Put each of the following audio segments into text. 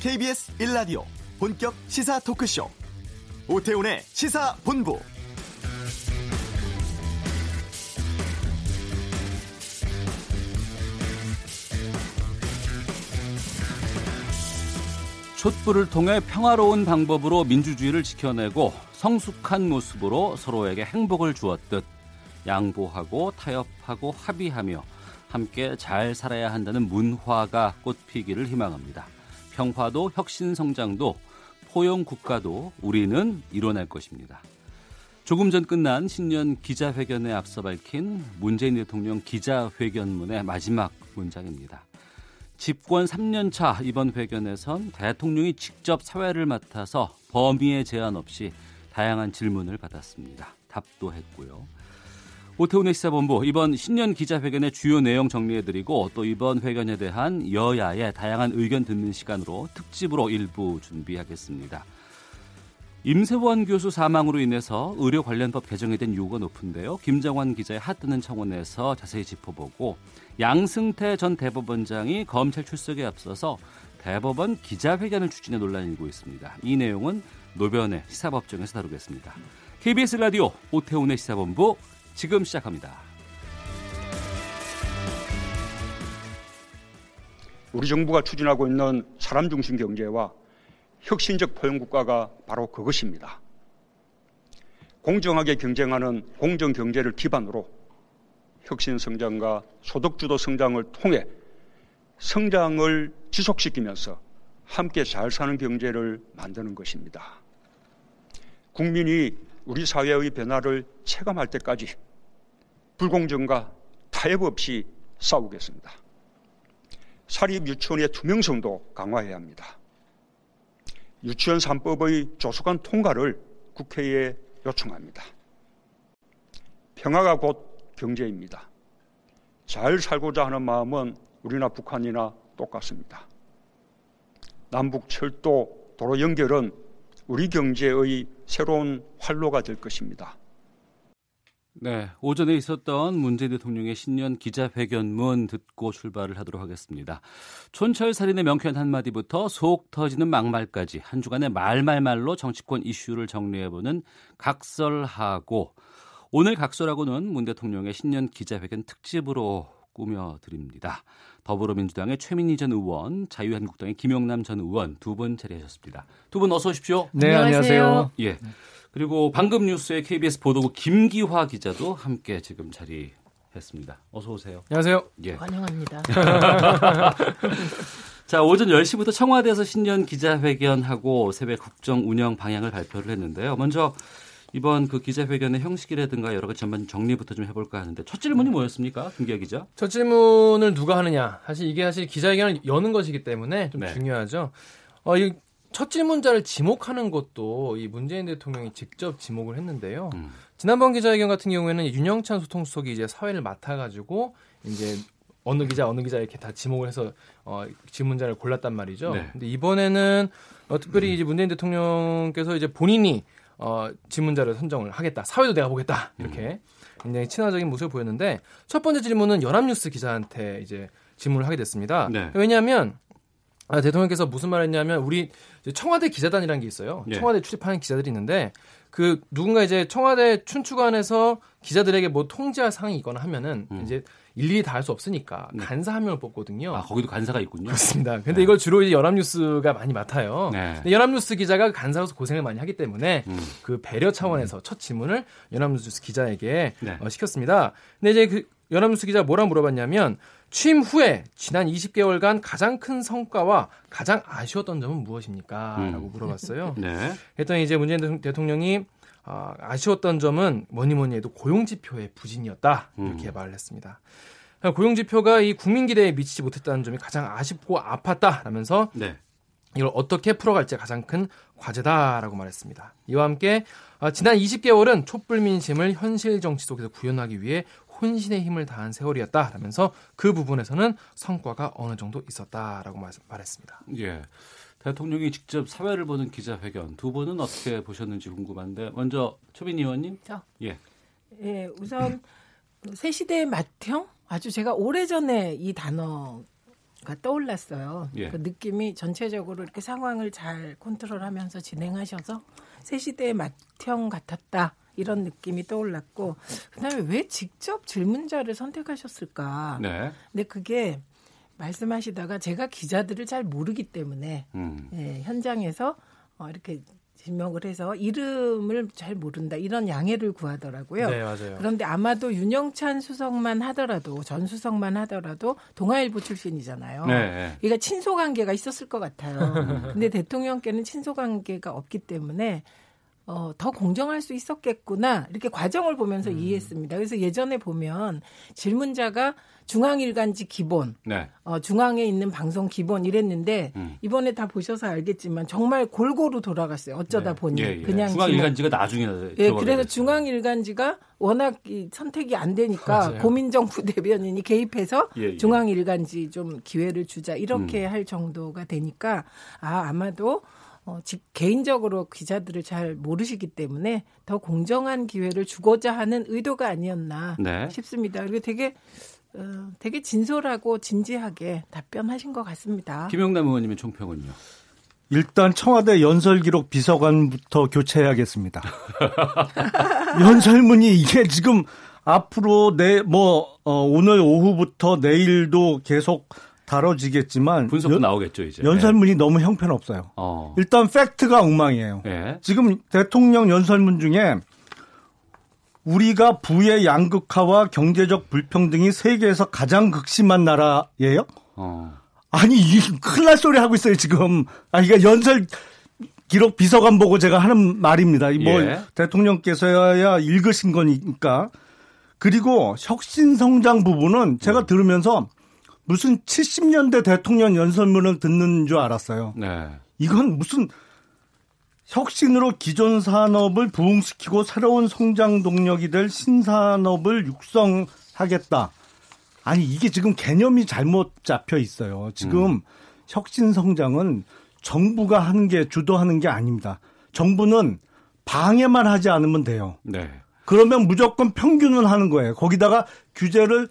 KBS 1라디오 본격 시사 토크쇼 오태훈의 시사본부 촛불을 통해 평화로운 방법으로 민주주의를 지켜내고 성숙한 모습으로 서로에게 행복을 주었듯 양보하고 타협하고 합의하며 함께 잘 살아야 한다는 문화가 꽃피기를 희망합니다. 평화도 혁신 성장도 포용 국가도 우리는 이뤄낼 것입니다. 조금 전 끝난 신년 기자회견에 앞서 밝힌 문재인 대통령 기자회견문의 마지막 문장입니다. 집권 3년 차 이번 회견에선 대통령이 직접 사회를 맡아서 범위의 제한 없이 다양한 질문을 받았습니다. 답도 했고요. 오태훈의 시사본부 이번 신년 기자회견의 주요 내용 정리해드리고 또 이번 회견에 대한 여야의 다양한 의견 듣는 시간으로 특집으로 일부 준비하겠습니다. 임세원 교수 사망으로 인해서 의료 관련법 개정에 대한 요구가 높은데요. 김정환 기자의 핫뜨는 청원에서 자세히 짚어보고 양승태 전 대법원장이 검찰 출석에 앞서서 대법원 기자회견을 추진해 논란이 일고 있습니다. 이 내용은 노변의 시사법정에서 다루겠습니다. KBS 라디오 오태훈의 시사본부 지금 시작합니다. 우리 정부가 추진하고 있는 사람 중심 경제와 혁신적 포용 국가가 바로 그것입니다. 공정하게 경쟁하는 공정 경제를 기반으로 혁신 성장과 소득 주도 성장을 통해 성장을 지속시키면서 함께 잘 사는 경제를 만드는 것입니다. 국민이 우리 사회의 변화를 체감할 때까지 불공정과 타협 없이 싸우겠습니다. 사립 유치원의 투명성도 강화해야 합니다. 유치원 3법의 조속한 통과를 국회에 요청합니다. 평화가 곧 경제입니다. 잘 살고자 하는 마음은 우리나 북한이나 똑같습니다. 남북 철도 도로 연결은 우리 경제의 새로운 활로가 될 것입니다. 네, 오전에 있었던 문재인 대통령의 신년 기자회견문 듣고 출발을 하도록 하겠습니다. 촌철 살인의 명쾌한 한마디부터 속 터지는 막말까지 한 주간의 말말말로 정치권 이슈를 정리해보는 각설하고 오늘 각설하고는 문 대통령의 신년 기자회견 특집으로 꾸며드립니다. 더불어민주당의 최민희 전 의원, 자유한국당의 김영남 전 의원 두 분 자리하셨습니다. 두 분 어서 오십시오. 네, 안녕하세요. 예. 그리고 방금 뉴스의 KBS 보도국 김기화 기자도 함께 지금 자리했습니다. 어서 오세요. 안녕하세요. 예. 환영합니다. 자, 오전 10시부터 청와대에서 신년 기자회견하고 새벽 국정 운영 방향을 발표를 했는데요. 먼저 이번 그 기자회견의 형식이라든가 여러 가지 전반 정리부터 좀 해볼까 하는데 첫 질문이 뭐였습니까, 김기아 기자? 첫 질문을 누가 하느냐. 사실 이게 사실 기자회견을 여는 것이기 때문에 좀 네. 중요하죠. 어, 이 첫 질문자를 지목하는 것도 이 문재인 대통령이 직접 지목을 했는데요. 음. 지난번 기자회견 같은 경우에는 윤영찬 소통수석이 이제 사회를 맡아가지고 이제 어느 기자 어느 기자 이렇게 다 지목을 해서 어, 질문자를 골랐단 말이죠. 네. 근데 이번에는 어, 특별히 이제 문재인 대통령께서 이제 본인이 어, 질문자를 선정을 하겠다. 사회도 내가 보겠다. 이렇게 음. 굉장히 친화적인 모습을 보였는데 첫 번째 질문은 연합뉴스 기자한테 이제 질문을 하게 됐습니다. 네. 왜냐하면 아, 대통령께서 무슨 말 했냐면 우리 청와대 기자단이라는 게 있어요. 네. 청와대 출입하는 기자들이 있는데 그 누군가 이제 청와대 춘추관에서 기자들에게 뭐 통제할 상황이 있거나 하면은 음. 이제 일일이 다 할 수 없으니까 네. 간사 한 명을 뽑거든요. 아, 거기도 간사가 있군요. 그렇습니다. 근데 네. 이걸 주로 이제 연합뉴스가 많이 맡아요. 네. 연합뉴스 기자가 간사로서 고생을 많이 하기 때문에 음. 그 배려 차원에서 음. 첫 질문을 연합뉴스 기자에게 네. 어, 시켰습니다. 근데 이제 그 연합뉴스 기자가 뭐라 물어봤냐면 취임 후에 지난 20개월간 가장 큰 성과와 가장 아쉬웠던 점은 무엇입니까? 음. 라고 물어봤어요. 네. 그랬더니 이제 문재인 대통령이 어, 아쉬웠던 점은 뭐니 뭐니 해도 고용지표의 부진이었다. 이렇게 음. 말을 했습니다. 고용지표가 이 국민 기대에 미치지 못했다는 점이 가장 아쉽고 아팠다. 라면서 네. 이걸 어떻게 풀어갈지 가장 큰 과제다라고 말했습니다. 이와 함께 어, 지난 20개월은 촛불 민심을 현실 정치 속에서 구현하기 위해 혼신의 힘을 다한 세월이었다라면서 그 부분에서는 성과가 어느 정도 있었다라고 말했습니다. 예. 대통령이 직접 사회를 보는 기자회견 두 분은 어떻게 보셨는지 궁금한데 먼저 초빈 의원님. 저. 예. 예, 우선 새 시대의 맏형 아주 제가 오래전에 이 단어 떠올랐어요. 예. 그 느낌이 전체적으로 이렇게 상황을 잘 컨트롤하면서 진행하셔서 새 시대의 맏형 같았다. 이런 느낌이 떠올랐고 그다음에 왜 직접 질문자를 선택하셨을까? 네. 근데 그게 말씀하시다가 제가 기자들을 잘 모르기 때문에 음. 예, 현장에서 어, 이렇게 지명을 해서 이름을 잘 모른다 이런 양해를 구하더라고요. 네, 맞아요. 그런데 아마도 윤영찬 수석만 하더라도 전 수석만 하더라도 동아일보 출신이잖아요. 네. 그러니까 친소 관계가 있었을 것 같아요. 근데 대통령께는 친소 관계가 없기 때문에 어, 더 공정할 수 있었겠구나 이렇게 과정을 보면서 이해했습니다. 그래서 예전에 보면 질문자가 중앙일간지 기본, 네. 어, 중앙에 있는 방송 기본 이랬는데 음. 이번에 다 보셔서 알겠지만 정말 골고루 돌아갔어요. 어쩌다 네. 보니 예, 예. 그냥 중앙 지목- 일간지가 나중에 예, 그래서. 중앙일간지가 워낙 이 선택이 안 되니까 맞아요. 고민정부 대변인이 개입해서 예, 예. 중앙일간지 좀 기회를 주자 이렇게 할 정도가 되니까 아 아마도 어, 직, 개인적으로 기자들을 잘 모르시기 때문에 더 공정한 기회를 주고자 하는 의도가 아니었나 네. 싶습니다. 그리고 되게 어, 되게 진솔하고 진지하게 답변하신 것 같습니다. 김영남 의원님의 총평은요. 일단 청와대 연설기록 비서관부터 교체해야겠습니다. 연설문이 이게 지금 앞으로 내 뭐 오늘 오후부터 내일도 계속 다뤄지겠지만 분석도 연- 나오겠죠 이제. 연설문이 너무 형편없어요. 어. 일단 팩트가 엉망이에요. 예. 지금 대통령 연설문 중에 우리가 부의 양극화와 경제적 불평등이 세계에서 가장 극심한 나라예요? 어. 아니, 이 큰일 날 소리 하고 있어요, 지금. 아, 이게 연설 기록 비서관 보고 제가 하는 말입니다. 뭐, 예. 대통령께서야 읽으신 거니까. 그리고 혁신 성장 부분은 제가 들으면서 무슨 70년대 대통령 연설문을 듣는 줄 알았어요. 네. 이건 무슨 혁신으로 기존 산업을 부흥시키고 새로운 성장 동력이 될 신산업을 육성하겠다. 아니 이게 지금 개념이 잘못 잡혀 있어요. 지금 혁신 성장은 정부가 하는 게 주도하는 게 아닙니다. 정부는 방해만 하지 않으면 돼요. 네. 그러면 무조건 평균을 하는 거예요. 거기다가 규제를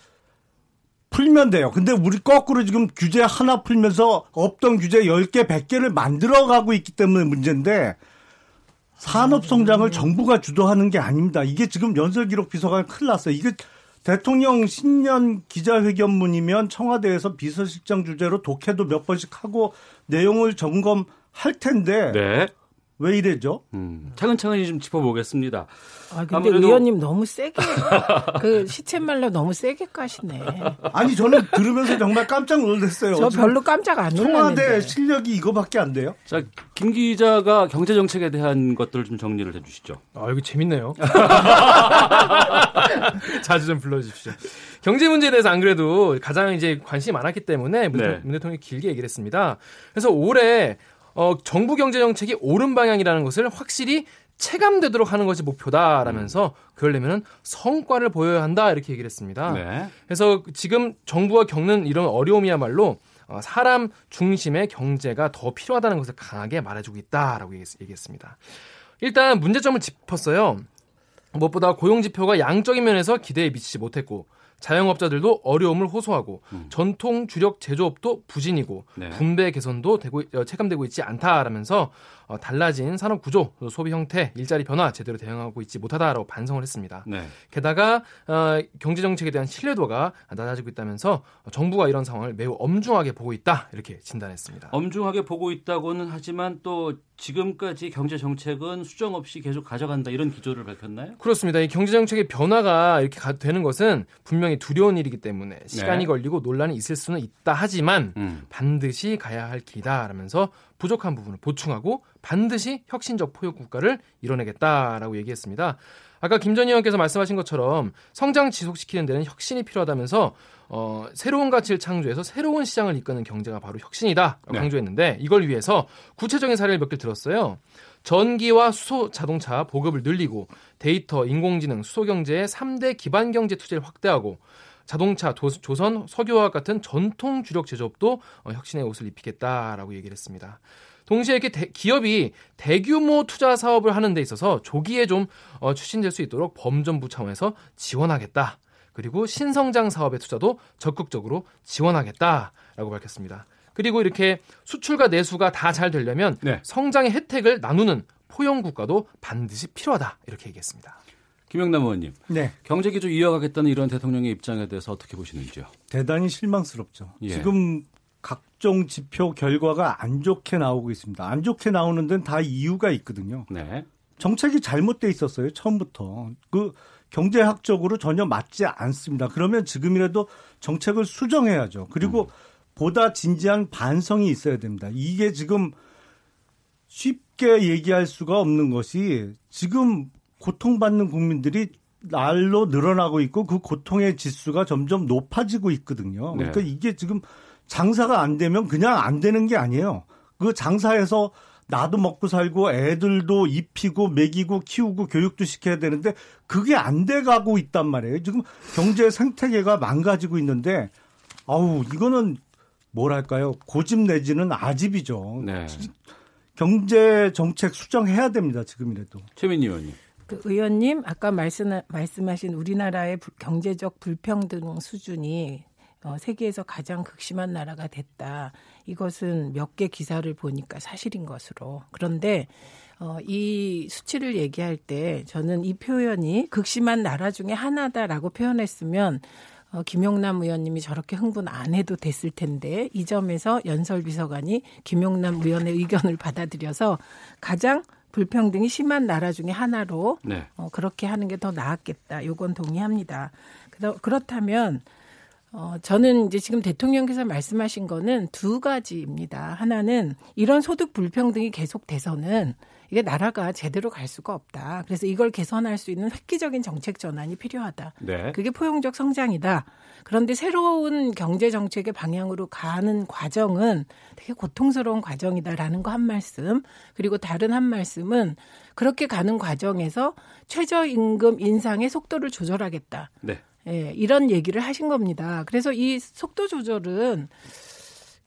풀면 돼요. 근데 우리 거꾸로 지금 규제 하나 풀면서 없던 규제 10개, 100개를 만들어 가고 있기 때문에 문제인데 산업 성장을 정부가 주도하는 게 아닙니다. 이게 지금 연설 기록 비서관 큰일 났어요. 이게 대통령 신년 기자회견문이면 청와대에서 비서실장 주제로 독해도 몇 번씩 하고 내용을 점검할 텐데 네. 왜 이래죠? 음. 차근차근히 좀 짚어보겠습니다. 아, 근데 아무래도- 의원님 너무 세게 그 시쳇말로 너무 세게 까시네. 아니 저는 들으면서 정말 깜짝 놀랐어요. 저 별로 깜짝 안 청와대 놀랐는데. 실력이 이거밖에 안 돼요? 자, 김 기자가 경제 정책에 대한 것들을 좀 정리를 해 주시죠. 아, 이거 재밌네요. 자주 좀 불러 주십시오. 경제 문제에 대해서 안 그래도 가장 이제 관심이 많았기 때문에 문, 네. 문 대통령이 길게 얘기를 했습니다. 그래서 올해 어, 정부 경제 정책이 옳은 방향이라는 것을 확실히 체감되도록 하는 것이 목표다라면서 그러려면 성과를 보여야 한다 이렇게 얘기를 했습니다. 네. 그래서 지금 정부가 겪는 이런 어려움이야말로 어, 사람 중심의 경제가 더 필요하다는 것을 강하게 말해주고 있다라고 얘기했- 얘기했습니다. 일단 문제점을 짚었어요. 무엇보다 고용 지표가 양적인 면에서 기대에 미치지 못했고 자영업자들도 어려움을 호소하고 전통 주력 제조업도 부진이고 네. 분배 개선도 되고 어, 체감되고 있지 않다라면서 어, 달라진 산업 구조, 소비 형태, 일자리 변화 제대로 대응하고 있지 못하다라고 반성을 했습니다. 네. 게다가 어, 경제 정책에 대한 신뢰도가 낮아지고 있다면서 정부가 이런 상황을 매우 엄중하게 보고 있다 이렇게 진단했습니다. 엄중하게 보고 있다고는 하지만 또 지금까지 경제 정책은 수정 없이 계속 가져간다 이런 기조를 밝혔나요? 그렇습니다. 이 경제 정책의 변화가 이렇게 가- 되는 것은 분명히 두려운 일이기 때문에 시간이 네. 걸리고 논란이 있을 수는 있다 하지만 음. 반드시 가야 할 길이다라면서 부족한 부분을 보충하고 반드시 혁신적 포용 국가를 이뤄내겠다라고 얘기했습니다. 아까 김전 의원께서 말씀하신 것처럼 성장 지속시키는 데는 혁신이 필요하다면서 어, 새로운 가치를 창조해서 새로운 시장을 이끄는 경제가 바로 혁신이다 네. 강조했는데 이걸 위해서 구체적인 사례를 몇 개 들었어요. 전기와 수소 자동차 보급을 늘리고 데이터, 인공지능, 수소 경제의 3대 기반 경제 투자를 확대하고 자동차, 도- 조선, 석유화학 같은 전통 주력 제조업도 어, 혁신의 옷을 입히겠다라고 얘기를 했습니다. 동시에 이렇게 대- 기업이 대규모 투자 사업을 하는 데 있어서 조기에 좀 어, 추진될 수 있도록 범정부 차원에서 지원하겠다. 그리고 신성장 사업의 투자도 적극적으로 지원하겠다라고 밝혔습니다. 그리고 이렇게 수출과 내수가 다 잘 되려면 네. 성장의 혜택을 나누는 포용 국가도 반드시 필요하다 이렇게 얘기했습니다. 김영남 의원님, 네. 경제 기조 이어가겠다는 이런 대통령의 입장에 대해서 어떻게 보시는지요? 대단히 실망스럽죠. 예. 지금 각종 지표 결과가 안 좋게 나오고 있습니다. 안 좋게 나오는 데는 다 이유가 있거든요. 네. 정책이 잘못돼 있었어요 처음부터. 그 경제학적으로 전혀 맞지 않습니다. 그러면 지금이라도 정책을 수정해야죠. 그리고 음. 보다 진지한 반성이 있어야 됩니다. 이게 지금 쉽게 얘기할 수가 없는 것이 지금 고통받는 국민들이 날로 늘어나고 있고 그 고통의 지수가 점점 높아지고 있거든요. 네. 그러니까 이게 지금 장사가 안 되면 그냥 안 되는 게 아니에요. 그 장사에서 나도 먹고 살고 애들도 입히고 먹이고 키우고 교육도 시켜야 되는데 그게 안 돼 가고 있단 말이에요. 지금 경제 생태계가 망가지고 있는데 아우 이거는 뭐랄까요? 고집 내지는 아집이죠. 네. 경제 정책 수정해야 됩니다. 지금이라도. 최민희 의원님. 그 의원님 아까 말씀 말씀하신 우리나라의 경제적 불평등 수준이 어, 세계에서 가장 극심한 나라가 됐다. 이것은 몇 개 기사를 보니까 사실인 것으로. 그런데 어, 이 수치를 얘기할 때 저는 이 표현이 극심한 나라 중에 하나다라고 표현했으면 어, 김용남 의원님이 저렇게 흥분 안 해도 됐을 텐데 이 점에서 연설 비서관이 김용남 의원의 의견을 받아들여서 가장 불평등이 심한 나라 중에 하나로 네. 어, 그렇게 하는 게 더 나았겠다. 요건 동의합니다. 그러, 그렇다면 어, 저는 이제 지금 대통령께서 말씀하신 거는 두 가지입니다. 하나는 이런 소득 불평등이 계속돼서는 이게 나라가 제대로 갈 수가 없다. 그래서 이걸 개선할 수 있는 획기적인 정책 전환이 필요하다. 네. 그게 포용적 성장이다. 그런데 새로운 경제 정책의 방향으로 가는 과정은 되게 고통스러운 과정이다라는 거 한 말씀. 그리고 다른 한 말씀은 그렇게 가는 과정에서 최저임금 인상의 속도를 조절하겠다. 네. 예, 이런 얘기를 하신 겁니다. 그래서 이 속도 조절은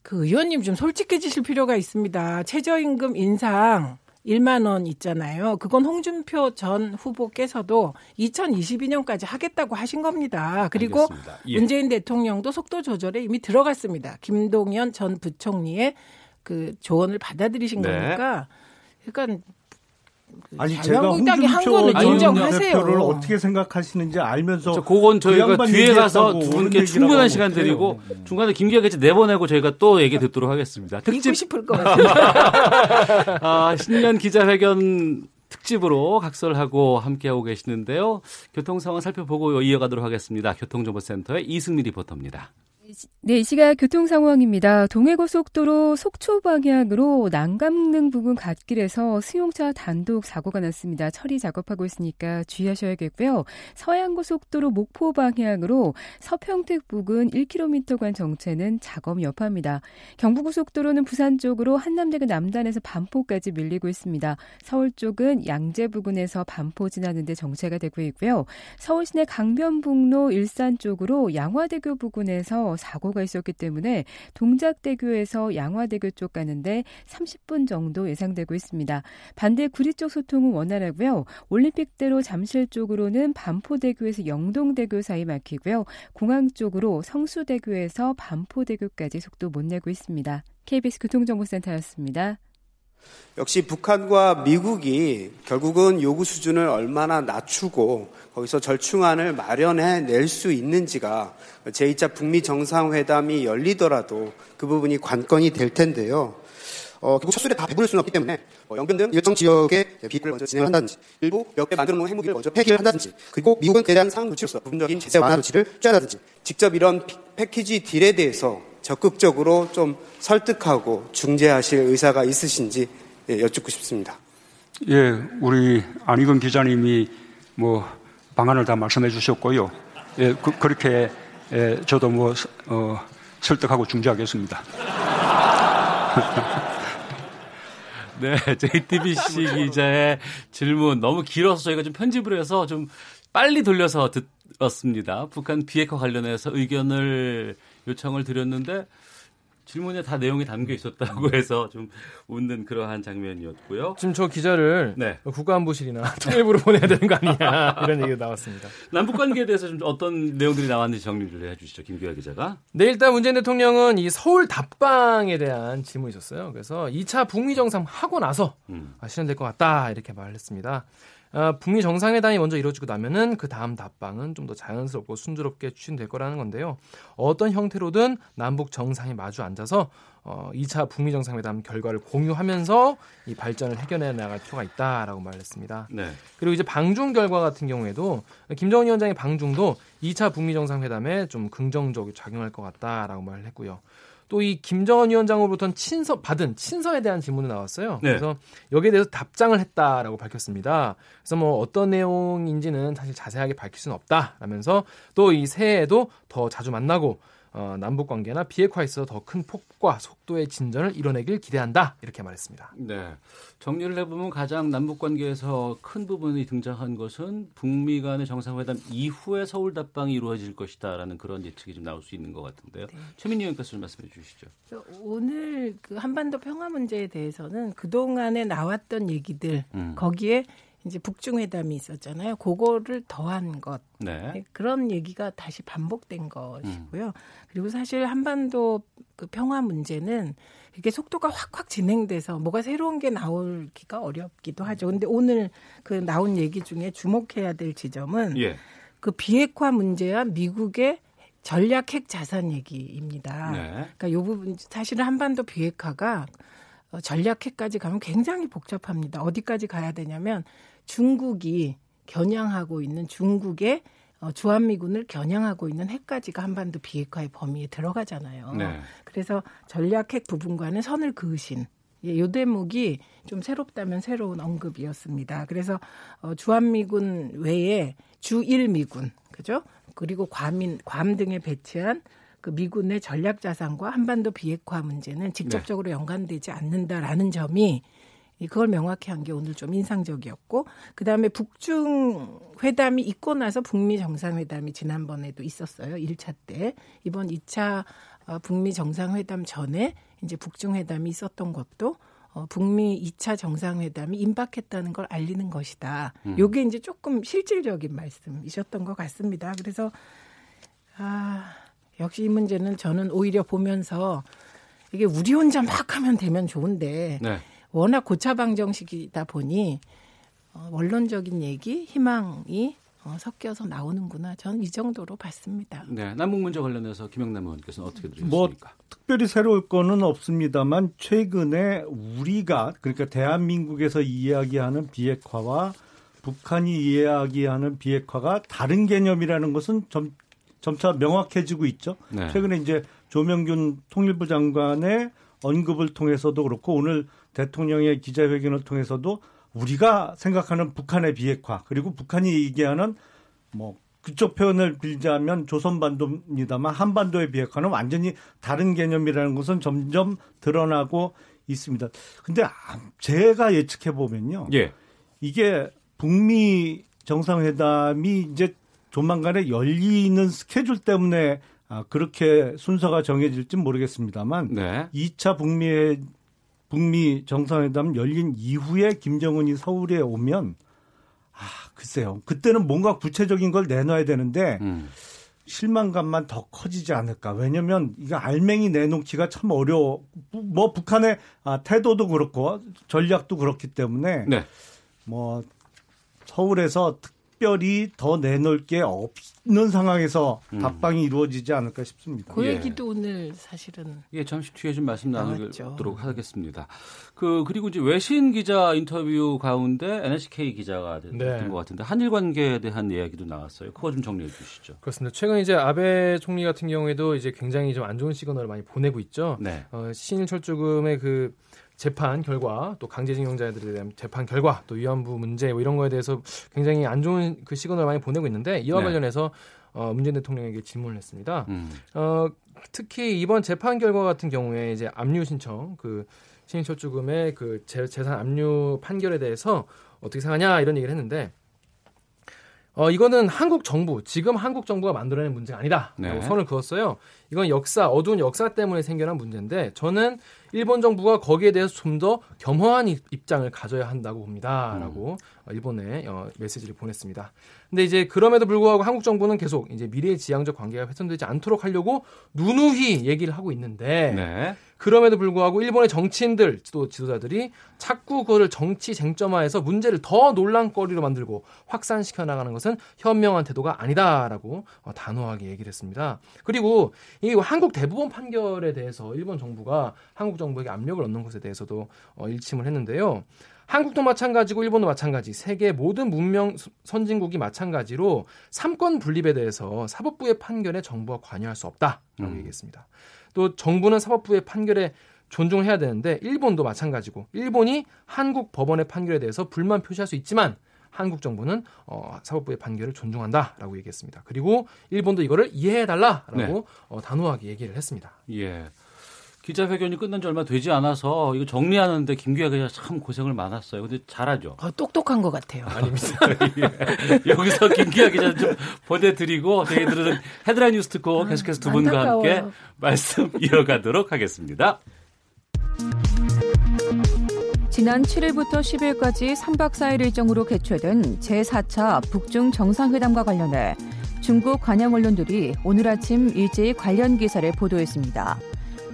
그 의원님 좀 솔직해지실 필요가 있습니다. 최저임금 인상 1만 원 있잖아요. 그건 홍준표 전 후보께서도 2022년까지 하겠다고 하신 겁니다. 그리고 예. 문재인 대통령도 속도 조절에 이미 들어갔습니다. 김동연 전 부총리의 그 조언을 받아들이신 네. 거니까 그러니까 아니 제가 홍준표 인정하세요. 를 어떻게 생각하시는지 알면서 저 그건 저희가 그 뒤에 가서 두 분께 충분한 시간 드리고 중간에 김기아 기자 내보내고 저희가 또 얘기 듣도록 하겠습니다. 특집 싶을 것 같아요. 아, 신년 기자회견 특집으로 각설하고 함께하고 계시는데요. 교통 상황 살펴보고 이어가도록 하겠습니다. 교통정보센터의 이승미 리포터입니다. 네, 이 시각 교통 상황입니다. 동해고속도로 속초 방향으로 난감릉 부근 갓길에서 승용차 단독 사고가 났습니다. 처리 작업하고 있으니까 주의하셔야겠고요. 서양고속도로 목포 방향으로 서평택 부근 1km간 정체는 작업 여파입니다. 경부고속도로는 부산 쪽으로 한남대교 남단에서 반포까지 밀리고 있습니다. 서울 쪽은 양재 부근에서 반포 지나는데 정체가 되고 있고요. 서울시내 강변북로 일산 쪽으로 양화대교 부근에서 사고가 있었기 때문에 동작대교에서 양화대교 쪽 가는데 30분 정도 예상되고 있습니다. 반대 구리 쪽 소통은 원활하고요. 올림픽대로 잠실 쪽으로는 반포대교에서 영동대교 사이 막히고요. 공항 쪽으로 성수대교에서 반포대교까지 속도 못 내고 있습니다. KBS 교통정보센터였습니다. 역시 북한과 미국이 결국은 요구 수준을 얼마나 낮추고 거기서 절충안을 마련해 낼 수 있는지가 제2차 북미 정상회담이 열리더라도 그 부분이 관건이 될 텐데요. 어, 결국 첫 술에 다 배부를 수는 없기 때문에 뭐 영변 등 일정 지역의 비핵을 먼저 진행을 한다든지 일부 몇 개 만들어 놓은 핵무기를 먼저 폐기를 한다든지 그리고 미국은 대량 상황 조치로서 부분적인 제재 완화 조치를 취한다든지 직접 이런 패키지 딜에 대해서 적극적으로 좀 설득하고 중재하실 의사가 있으신지 예, 여쭙고 싶습니다. 예, 우리 안희근 기자님이 뭐 방안을 다 말씀해 주셨고요. 예, 그, 렇게 예, 저도 뭐 어, 설득하고 중재하겠습니다. 네, JTBC 기자의 질문 너무 길어서 저희가 좀 편집을 해서 좀 빨리 돌려서 듣었습니다. 북한 비핵화 관련해서 의견을 요청을 드렸는데 질문에 다 내용이 담겨 있었다고 해서 좀 웃는 그러한 장면이었고요. 지금 저 기자를 네. 국가안보실이나 통일부로 보내야 되는 거 아니냐 이런 얘기가 나왔습니다. 남북 관계에 대해서 좀 어떤 내용들이 나왔는지 정리를 해주시죠, 김규하 기자가. 네, 일단 문재인 대통령은 이 서울 답방에 대한 질문이 있었어요. 그래서 2차 북미 정상 하고 나서 음. 실현될 것 같다 이렇게 말했습니다. 어, 북미 정상회담이 먼저 이루어지고 나면은 그 다음 답방은 좀 더 자연스럽고 순조롭게 추진될 거라는 건데요. 어떤 형태로든 남북 정상이 마주 앉아서 어, 2차 북미 정상회담 결과를 공유하면서 이 발전을 해결해 나갈 필요가 있다라고 말했습니다. 네. 그리고 이제 방중 결과 같은 경우에도 김정은 위원장의 방중도 2차 북미 정상회담에 좀 긍정적으로 작용할 것 같다라고 말을 했고요. 또 이 김정은 위원장으로부터 친서 받은 친서에 대한 질문이 나왔어요. 네. 그래서 여기에 대해서 답장을 했다라고 밝혔습니다. 그래서 뭐 어떤 내용인지는 사실 자세하게 밝힐 수는 없다라면서 또 이 새해에도 더 자주 만나고 어, 남북 관계나 비핵화에 있어 더 큰 폭과 속도의 진전을 이뤄내길 기대한다 이렇게 말했습니다. 네, 정리를 해보면 가장 남북 관계에서 큰 부분이 등장한 것은 북미 간의 정상회담 이후에 서울 답방이 이루어질 것이다라는 그런 예측이 좀 나올 수 있는 것 같은데요. 네. 최민희 의원께서 좀 말씀해 주시죠. 오늘 그 한반도 평화 문제에 대해서는 그 동안에 나왔던 얘기들 음. 거기에 이제 북중회담이 있었잖아요. 그거를 더한 것 네. 네. 그런 얘기가 다시 반복된 것이고요. 음. 그리고 사실 한반도 그 평화 문제는 이게 속도가 확확 진행돼서 뭐가 새로운 게 나올기가 어렵기도 하죠. 근데 오늘 그 나온 얘기 중에 주목해야 될 지점은 예. 그 비핵화 문제와 미국의 전략 핵 자산 얘기입니다. 네. 그러니까 요 부분 사실은 한반도 비핵화가 어, 전략 핵까지 가면 굉장히 복잡합니다. 어디까지 가야 되냐면 중국이 겨냥하고 있는 중국의 어, 주한미군을 겨냥하고 있는 핵까지가 한반도 비핵화의 범위에 들어가잖아요. 네. 그래서 전략핵 부분과는 선을 그으신 예, 요 대목이 좀 새롭다면 새로운 언급이었습니다. 그래서 어, 주한미군 외에 주1미군, 그죠? 그리고 괌인, 괌 등에 배치한 그 미군의 전략 자산과 한반도 비핵화 문제는 직접적으로 네. 연관되지 않는다라는 점이 그걸 명확히 한 게 오늘 좀 인상적이었고 그다음에 북중 회담이 있고 나서 북미 정상회담이 지난번에도 있었어요. 1차 때. 이번 2차 어, 북미 정상회담 전에 이제 북중 회담이 있었던 것도 어, 북미 2차 정상회담이 임박했다는 걸 알리는 것이다. 음. 요게 이제 조금 실질적인 말씀이셨던 것 같습니다. 그래서 아, 역시 이 문제는 저는 오히려 보면서 이게 우리 혼자 막 하면 되면 좋은데 네. 워낙 고차방 정식이다 보니 어, 원론적인 얘기, 희망이 어, 섞여서 나오는구나. 저는 이 정도로 봤습니다. 네, 남북 문제 관련해서 김영남 의원께서는 어떻게 들으셨습니까? 뭐 특별히 새로울 거는 없습니다만 최근에 우리가 그러니까 대한민국에서 이야기하는 비핵화와 북한이 이야기하는 비핵화가 다른 개념이라는 것은 점, 점차 명확해지고 있죠. 네. 최근에 이제 조명균 통일부 장관의 언급을 통해서도 그렇고 오늘 대통령의 기자회견을 통해서도 우리가 생각하는 북한의 비핵화 그리고 북한이 얘기하는 뭐 그쪽 표현을 빌자면 조선반도입니다만 한반도의 비핵화는 완전히 다른 개념이라는 것은 점점 드러나고 있습니다. 근데 제가 예측해 보면요. 예. 이게 북미 정상회담이 이제 조만간에 열리는 스케줄 때문에 아, 그렇게 순서가 정해질지 모르겠습니다만 네. 2차 북미 북미 정상회담 열린 이후에 김정은이 서울에 오면 아 글쎄요 그때는 뭔가 구체적인 걸 내놔야 되는데 음. 실망감만 더 커지지 않을까 왜냐면 이거 알맹이 내놓기가 참 어려워 뭐 북한의 아, 태도도 그렇고 전략도 그렇기 때문에 네. 뭐 서울에서 특별히 더 내놓을 게 없는 상황에서 음. 답방이 이루어지지 않을까 싶습니다. 그 예. 얘기도 예. 오늘 사실은 예 잠시 뒤에 좀 말씀 나누도록 하겠습니다. 그 그리고 이제 외신 기자 인터뷰 가운데 NHK 기자가 된 네. 것 같은데 한일 관계에 대한 이야기도 나왔어요. 그거 좀 정리해 주시죠. 그렇습니다. 최근 이제 아베 총리 같은 경우에도 이제 굉장히 좀 안 좋은 시그널을 많이 보내고 있죠. 네. 어, 신일 철조금의 그 재판 결과 또 강제징용자들에 대한 재판 결과 또 위안부 문제 뭐 이런 거에 대해서 굉장히 안 좋은 그 시그널을 많이 보내고 있는데 이와 네. 관련해서 어, 문재인 대통령에게 질문을 했습니다. 음. 어, 특히 이번 재판 결과 같은 경우에 이제 압류 신청 그 신인철 주금의 그 재, 재산 압류 판결에 대해서 어떻게 생각하냐 이런 얘기를 했는데 어, 이거는 한국 정부, 지금 한국 정부가 만들어낸 문제가 아니다. 네. 선을 그었어요. 이건 역사, 어두운 역사 때문에 생겨난 문제인데 저는 일본 정부가 거기에 대해서 좀 더 겸허한 입장을 가져야 한다고 봅니다. 라고 음. 일본에 어, 메시지를 보냈습니다. 근데 이제 그럼에도 불구하고 한국 정부는 계속 이제 미래 지향적 관계가 훼손되지 않도록 하려고 누누이 얘기를 하고 있는데 네. 그럼에도 불구하고 일본의 정치인들 또 지도자들이 자꾸 그거를 정치 쟁점화해서 문제를 더 논란거리로 만들고 확산시켜 나가는 것은 현명한 태도가 아니다라고 어, 단호하게 얘기를 했습니다. 그리고 이 한국 대법원 판결에 대해서 일본 정부가 한국 정부에게 압력을 얻는 것에 대해서도 어, 일침을 했는데요. 한국도 마찬가지고 일본도 마찬가지, 세계 모든 문명 선진국이 마찬가지로 삼권 분립에 대해서 사법부의 판결에 정부가 관여할 수 없다라고 음. 얘기했습니다. 또 정부는 사법부의 판결에 존중해야 되는데 일본도 마찬가지고 일본이 한국 법원의 판결에 대해서 불만 표시할 수 있지만 한국 정부는 어, 사법부의 판결을 존중한다라고 얘기했습니다. 그리고 일본도 이거를 이해해달라라고 네. 어, 단호하게 얘기를 했습니다. 예. 기자회견이 끝난 지 얼마 되지 않아서 이거 정리하는데 김기아 기자 참 고생을 많았어요. 근데 잘하죠. 어, 똑똑한 것 같아요. 아닙니다. 예. 여기서 김기아 기자 좀 보내드리고 저희들은 헤드라인 뉴스 듣고 아, 계속해서 두 분과 안타까워요. 함께 말씀 이어가도록 하겠습니다. 지난 7일부터 10일까지 3박 4일 일정으로 개최된 제4차 북중 정상회담과 관련해 중국 관영 언론들이 오늘 아침 일제히 관련 기사를 보도했습니다.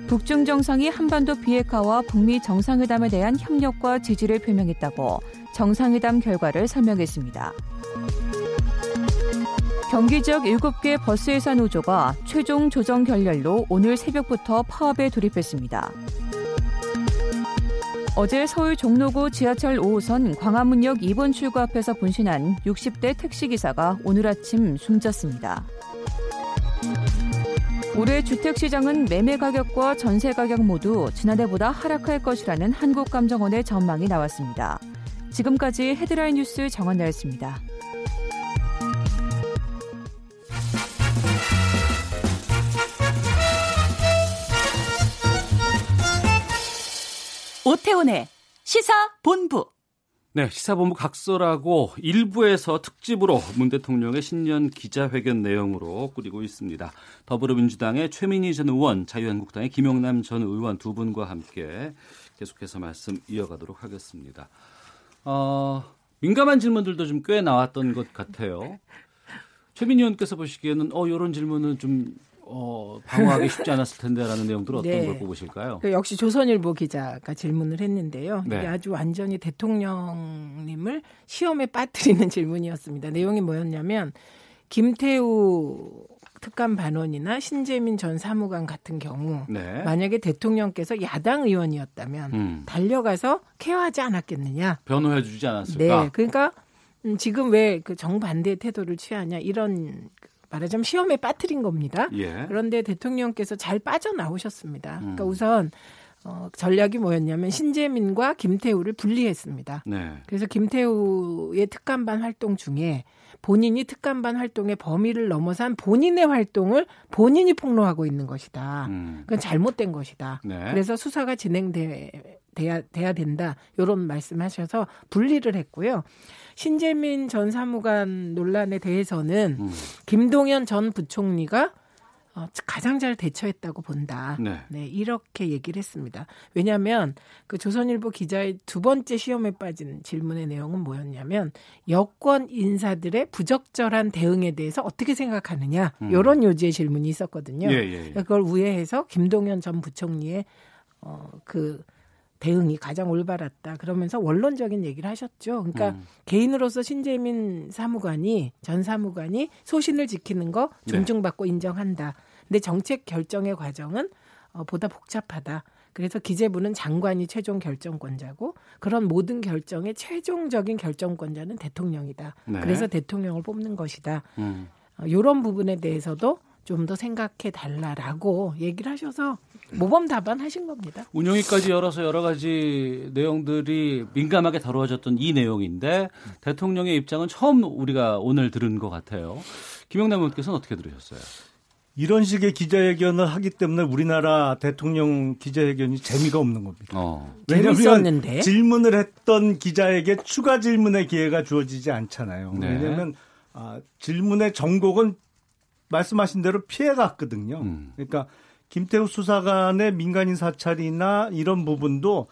북중 정상이 한반도 비핵화와 북미 정상회담에 대한 협력과 지지를 표명했다고 정상회담 결과를 설명했습니다. 경기 지역 7개 버스회사 노조가 최종 조정 결렬로 오늘 새벽부터 파업에 돌입했습니다. 어제 서울 종로구 지하철 5호선 광화문역 2번 출구 앞에서 분신한 60대 택시기사가 오늘 아침 숨졌습니다. 올해 주택시장은 매매 가격과 전세 가격 모두 지난해보다 하락할 것이라는 한국감정원의 전망이 나왔습니다. 지금까지 헤드라인 뉴스 정원나였습니다. 오태훈의 시사본부 네, 시사본부 각설하고 일부에서 특집으로 문 대통령의 신년 기자회견 내용으로 꾸리고 있습니다. 더불어민주당의 최민희 전 의원, 자유한국당의 김용남 전 의원 두 분과 함께 계속해서 말씀 이어가도록 하겠습니다. 어, 민감한 질문들도 좀 꽤 나왔던 것 같아요. 최민희 의원께서 보시기에는 어 이런 질문은 좀 어, 방어하기 쉽지 않았을 텐데라는 내용들 어떤 네. 걸 꼽으실까요? 그 역시 조선일보 기자가 질문을 했는데요. 네. 이게 아주 완전히 대통령님을 시험에 빠뜨리는 질문이었습니다. 내용이 뭐였냐면 김태우 특감 반원이나 신재민 전 사무관 같은 경우 네. 만약에 대통령께서 야당 의원이었다면 음. 달려가서 케어하지 않았겠느냐? 변호해 주지 않았을까? 네. 그러니까 음, 지금 왜 그 정반대의 태도를 취하냐 이런 말하자면 시험에 빠뜨린 겁니다. 예. 그런데 대통령께서 잘 빠져나오셨습니다. 그러니까 음. 그러니까 우선 어, 전략이 뭐였냐면 신재민과 김태우를 분리했습니다. 네. 그래서 김태우의 특감반 활동 중에 본인이 특감반 활동의 범위를 넘어선 본인의 활동을 본인이 폭로하고 있는 것이다. 음. 그건 잘못된 것이다. 네. 그래서 수사가 진행돼야 돼야 된다. 이런 말씀하셔서 분리를 했고요. 신재민 전 사무관 논란에 대해서는 음. 김동연 전 부총리가 어, 가장 잘 대처했다고 본다. 네. 네. 이렇게 얘기를 했습니다. 왜냐하면 그 조선일보 기자의 두 번째 시험에 빠진 질문의 내용은 뭐였냐면 여권 인사들의 부적절한 대응에 대해서 어떻게 생각하느냐 음. 이런 요지의 질문이 있었거든요. 예, 예, 예. 그걸 우회해서 김동연 전 부총리의 어, 그 대응이 가장 올바랐다. 그러면서 원론적인 얘기를 하셨죠. 그러니까 음. 개인으로서 신재민 사무관이 전 사무관이 소신을 지키는 거 네. 존중받고 네. 인정한다. 근데 정책 결정의 과정은 어, 보다 복잡하다. 그래서 기재부는 장관이 최종 결정권자고 그런 모든 결정의 최종적인 결정권자는 대통령이다. 네. 그래서 대통령을 뽑는 것이다. 음. 어, 이런 부분에 대해서도 좀 더 생각해 달라라고 얘기를 하셔서 모범 답안 하신 겁니다. 운영위까지 열어서 여러 가지 내용들이 민감하게 다루어졌던 이 내용인데 대통령의 입장은 처음 우리가 오늘 들은 것 같아요. 김영남 의원께서는 어떻게 들으셨어요? 이런 식의 기자회견을 하기 때문에 우리나라 대통령 기자회견이 재미가 없는 겁니다. 어. 왜냐하면 질문을 했던 기자에게 추가 질문의 기회가 주어지지 않잖아요. 네. 왜냐하면 아, 질문의 전곡은 말씀하신 대로 피해갔거든요. 음. 그러니까 김태우 수사관의 민간인 사찰이나 이런 부분도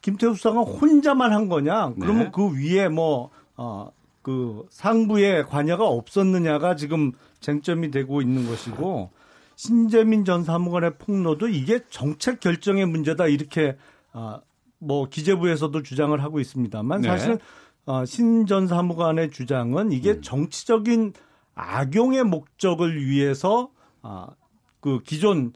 김태우 수사관 혼자만 한 거냐? 그러면 네. 그 위에 뭐, 어, 그 상부에 관여가 없었느냐가 지금 쟁점이 되고 있는 것이고 신재민 전 사무관의 폭로도 이게 정책 결정의 문제다 이렇게 아, 뭐 기재부에서도 주장을 하고 있습니다만 네. 사실 어, 신전 사무관의 주장은 이게 음. 정치적인 악용의 목적을 위해서 아, 그 기존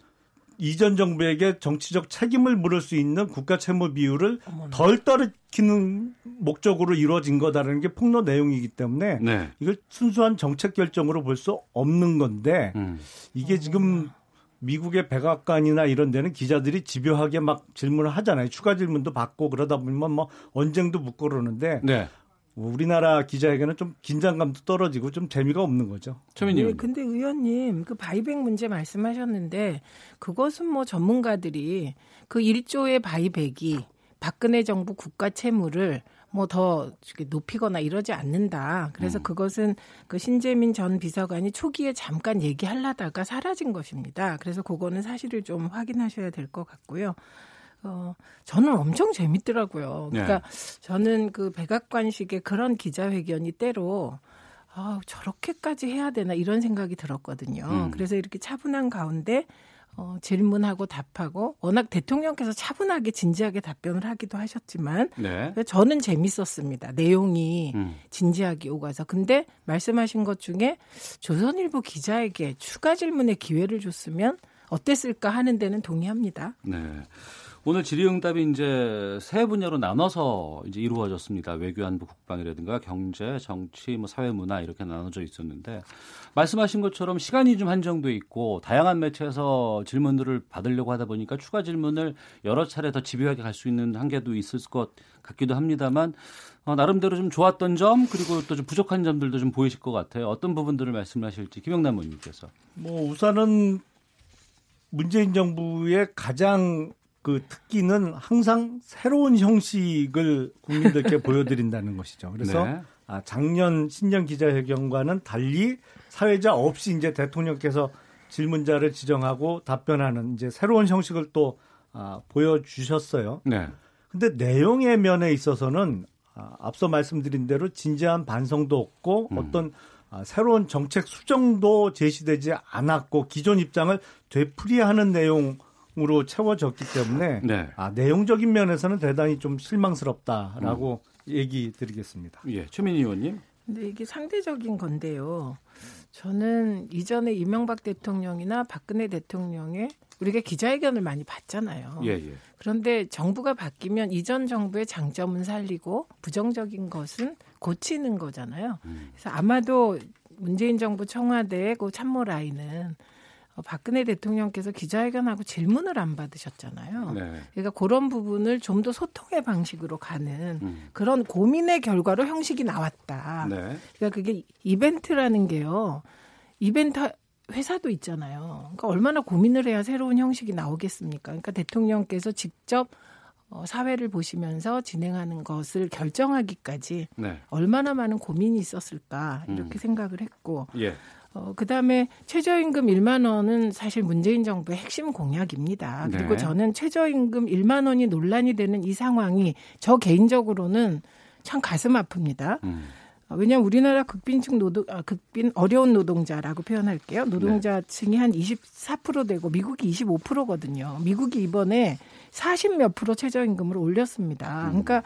이전 정부에게 정치적 책임을 물을 수 있는 국가 채무 비율을. 덜 떨어뜨리는 목적으로 이루어진 거다라는 게 폭로 내용이기 때문에 네. 이걸 순수한 정책 결정으로 볼 수 없는 건데 음. 이게 지금 미국의 백악관이나 이런 데는 기자들이 집요하게 막 질문을 하잖아요. 추가 질문도 받고 그러다 보면 뭐 언쟁도 붙고 그러는데 네. 우리나라 기자에게는 좀 긴장감도 떨어지고 좀 재미가 없는 거죠. 최민님. 네, 근데 의원님 그 바이백 문제 말씀하셨는데 그것은 뭐 전문가들이 그 1조의 바이백이 박근혜 정부 국가 채무를 뭐 더 높이거나 이러지 않는다. 그래서 음. 그것은 그 신재민 전 비서관이 초기에 잠깐 얘기하려다가 사라진 것입니다. 그래서 그거는 사실을 좀 확인하셔야 될 것 같고요. 어, 저는 엄청 재밌더라고요. 그러니까 네. 저는 그 백악관식의 그런 기자회견이 때로 아, 저렇게까지 해야 되나 이런 생각이 들었거든요. 음. 그래서 이렇게 차분한 가운데 어, 질문하고 답하고 워낙 대통령께서 차분하게 진지하게 답변을 하기도 하셨지만 네. 저는 재밌었습니다. 내용이 음. 진지하게 오가서 근데 말씀하신 것 중에 조선일보 기자에게 추가 질문의 기회를 줬으면 어땠을까 하는 데는 동의합니다. 네. 오늘 질의응답이 이제 세 분야로 나눠서 이제 이루어졌습니다. 외교안보 국방이라든가 경제, 정치, 뭐 사회 문화 이렇게 나눠져 있었는데 말씀하신 것처럼 시간이 좀 한정돼 있고 다양한 매체에서 질문들을 받으려고 하다 보니까 추가 질문을 여러 차례 더 집요하게 갈 수 있는 한계도 있을 것 같기도 합니다만 어, 나름대로 좀 좋았던 점 그리고 또 좀 부족한 점들도 좀 보이실 것 같아요. 어떤 부분들을 말씀하실지 김영남 의원님께서. 뭐 우선은 문재인 정부의 가장 그 특기는 항상 새로운 형식을 국민들께 보여드린다는 것이죠. 그래서 네. 아, 작년 신년 기자회견과는 달리 사회자 없이 이제 대통령께서 질문자를 지정하고 답변하는 이제 새로운 형식을 또 아, 보여주셨어요. 네. 근데 내용의 면에 있어서는 아, 앞서 말씀드린 대로 진지한 반성도 없고 음. 어떤 아, 새로운 정책 수정도 제시되지 않았고 기존 입장을 되풀이하는 내용 으로 채워졌기 때문에 네. 아, 내용적인 면에서는 대단히 좀 실망스럽다라고 음. 얘기 드리겠습니다. 예, 최민희 의원님. 근데 이게 상대적인 건데요. 저는 이전에 이명박 대통령이나 박근혜 대통령의 우리가 기자회견을 많이 봤잖아요. 예, 예. 그런데 정부가 바뀌면 이전 정부의 장점은 살리고 부정적인 것은 고치는 거잖아요. 음. 그래서 아마도 문재인 정부 청와대의 그 참모 라인은 어, 박근혜 대통령께서 기자회견하고 질문을 안 받으셨잖아요. 네. 그러니까 그런 부분을 좀 더 소통의 방식으로 가는 음. 그런 고민의 결과로 형식이 나왔다. 네. 그러니까 그게 이벤트라는 게요. 이벤트 회사도 있잖아요. 그러니까 얼마나 고민을 해야 새로운 형식이 나오겠습니까? 그러니까 대통령께서 직접 어, 사회를 보시면서 진행하는 것을 결정하기까지 네. 얼마나 많은 고민이 있었을까 이렇게 음. 생각을 했고 예. 어, 그 다음에 최저임금 1만 원은 사실 문재인 정부의 핵심 공약입니다. 그리고 네. 저는 최저임금 1만 원이 논란이 되는 이 상황이 저 개인적으로는 참 가슴 아픕니다. 음. 어, 왜냐하면 우리나라 극빈층 노동, 아, 극빈 어려운 노동자라고 표현할게요. 노동자층이 한24% 되고 미국이 25%거든요. 미국이 이번에 40 몇 프로 최저임금을 올렸습니다. 음. 그러니까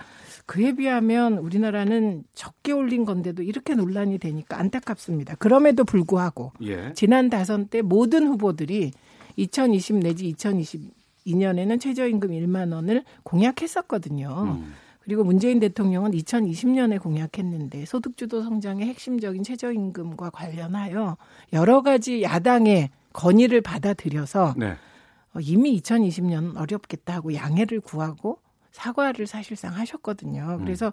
그에 비하면 우리나라는 적게 올린 건데도 이렇게 논란이 되니까 안타깝습니다. 그럼에도 불구하고 예. 지난 다선 때 모든 후보들이 2020 내지 2022년에는 최저임금 1만 원을 공약했었거든요. 음. 그리고 문재인 대통령은 2020년에 공약했는데 소득주도 성장의 핵심적인 최저임금과 관련하여 여러 가지 야당의 건의를 받아들여서 네. 어, 이미 2020년 어렵겠다 하고 양해를 구하고 사과를 사실상 하셨거든요. 음. 그래서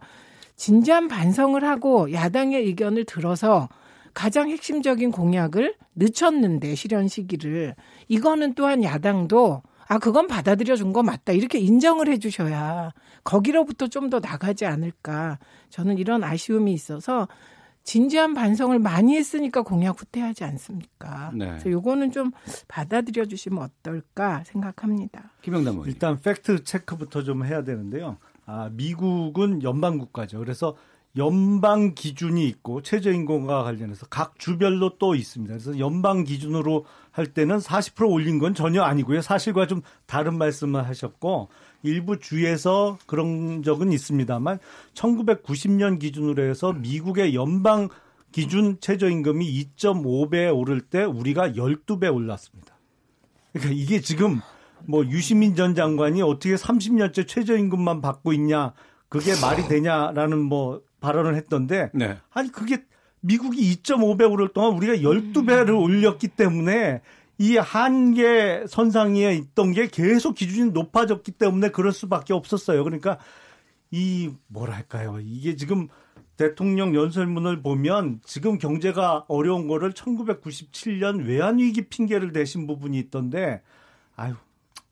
진지한 반성을 하고 야당의 의견을 들어서 가장 핵심적인 공약을 늦췄는데 실현 시기를 이거는 또한 야당도 아 그건 받아들여 준 거 맞다 이렇게 인정을 해주셔야 거기로부터 좀 더 나가지 않을까 저는 이런 아쉬움이 있어서 진지한 반성을 많이 했으니까 공약 후퇴하지 않습니까? 네. 그래서 요거는 좀 받아들여 주시면 어떨까 생각합니다. 김영남 의원. 일단 팩트 체크부터 좀 해야 되는데요. 아, 미국은 연방 국가죠. 그래서 연방 기준이 있고 최저임금과 관련해서 각 주별로 또 있습니다. 그래서 연방 기준으로 할 때는 40% 올린 건 전혀 아니고요. 사실과 좀 다른 말씀을 하셨고 일부 주에서 그런 적은 있습니다만 1990년 기준으로 해서 미국의 연방 기준 최저임금이 2.5배 오를 때 우리가 12배 올랐습니다. 그러니까 이게 지금 뭐 유시민 전 장관이 어떻게 30년째 최저임금만 받고 있냐 그게 말이 되냐라는 뭐 발언을 했던데 네. 아니 그게 미국이 2.5배 오를 동안 우리가 12배를 올렸기 때문에 이 한계 선상에 있던 게 계속 기준이 높아졌기 때문에 그럴 수밖에 없었어요. 그러니까 이 뭐랄까요? 이게 지금 대통령 연설문을 보면 지금 경제가 어려운 거를 1997년 외환위기 핑계를 대신 부분이 있던데 아유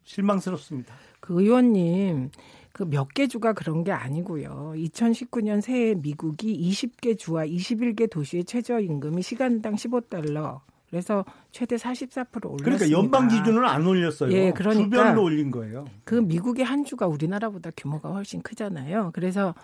실망스럽습니다. 그 의원님 그 몇 개 주가 그런 게 아니고요. 2019년 새해 미국이 20개 주와 21개 도시의 최저임금이 시간당 15달러. 그래서 최대 44% 올랐습니다. 그러니까 연방 기준은 안 올렸어요. 예, 그러니까 주별로 올린 거예요. 그 미국의 한 주가 우리나라보다 규모가 훨씬 크잖아요. 그래서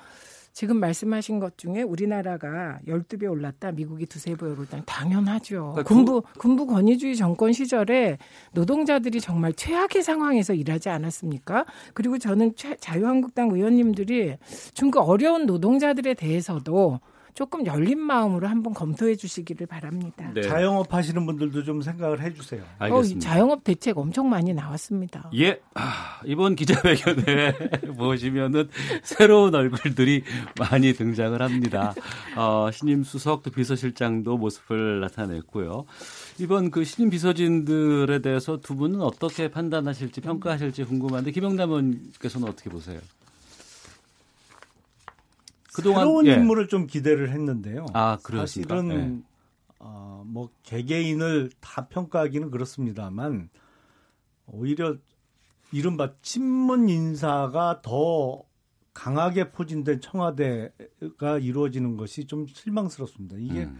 지금 말씀하신 것 중에 우리나라가 12배 올랐다, 미국이 두세 배 올랐다. 당연하죠. 그러니까 군부, 군부 권위주의 정권 시절에 노동자들이 정말 최악의 상황에서 일하지 않았습니까? 그리고 저는 자유한국당 의원님들이 좀 그 어려운 노동자들에 대해서도 조금 열린 마음으로 한번 검토해 주시기를 바랍니다. 네. 자영업 하시는 분들도 좀 생각을 해 주세요. 알겠습니다. 어, 자영업 대책 엄청 많이 나왔습니다. 예. 아, 이번 기자회견에 보시면은 새로운 얼굴들이 많이 등장을 합니다. 어, 신임 수석 또 비서실장도 모습을 나타냈고요. 이번 그 신임 비서진들에 대해서 두 분은 어떻게 판단하실지 평가하실지 궁금한데 김영남 의원께서는 어떻게 보세요? 그동안 새로운 예. 인물을 좀 기대를 했는데요. 아, 그렇습니까? 사실은 예. 어, 뭐 개개인을 다 평가하기는 그렇습니다만 오히려 이른바 친문 인사가 더 강하게 포진된 청와대가 이루어지는 것이 좀 실망스럽습니다. 이게 음.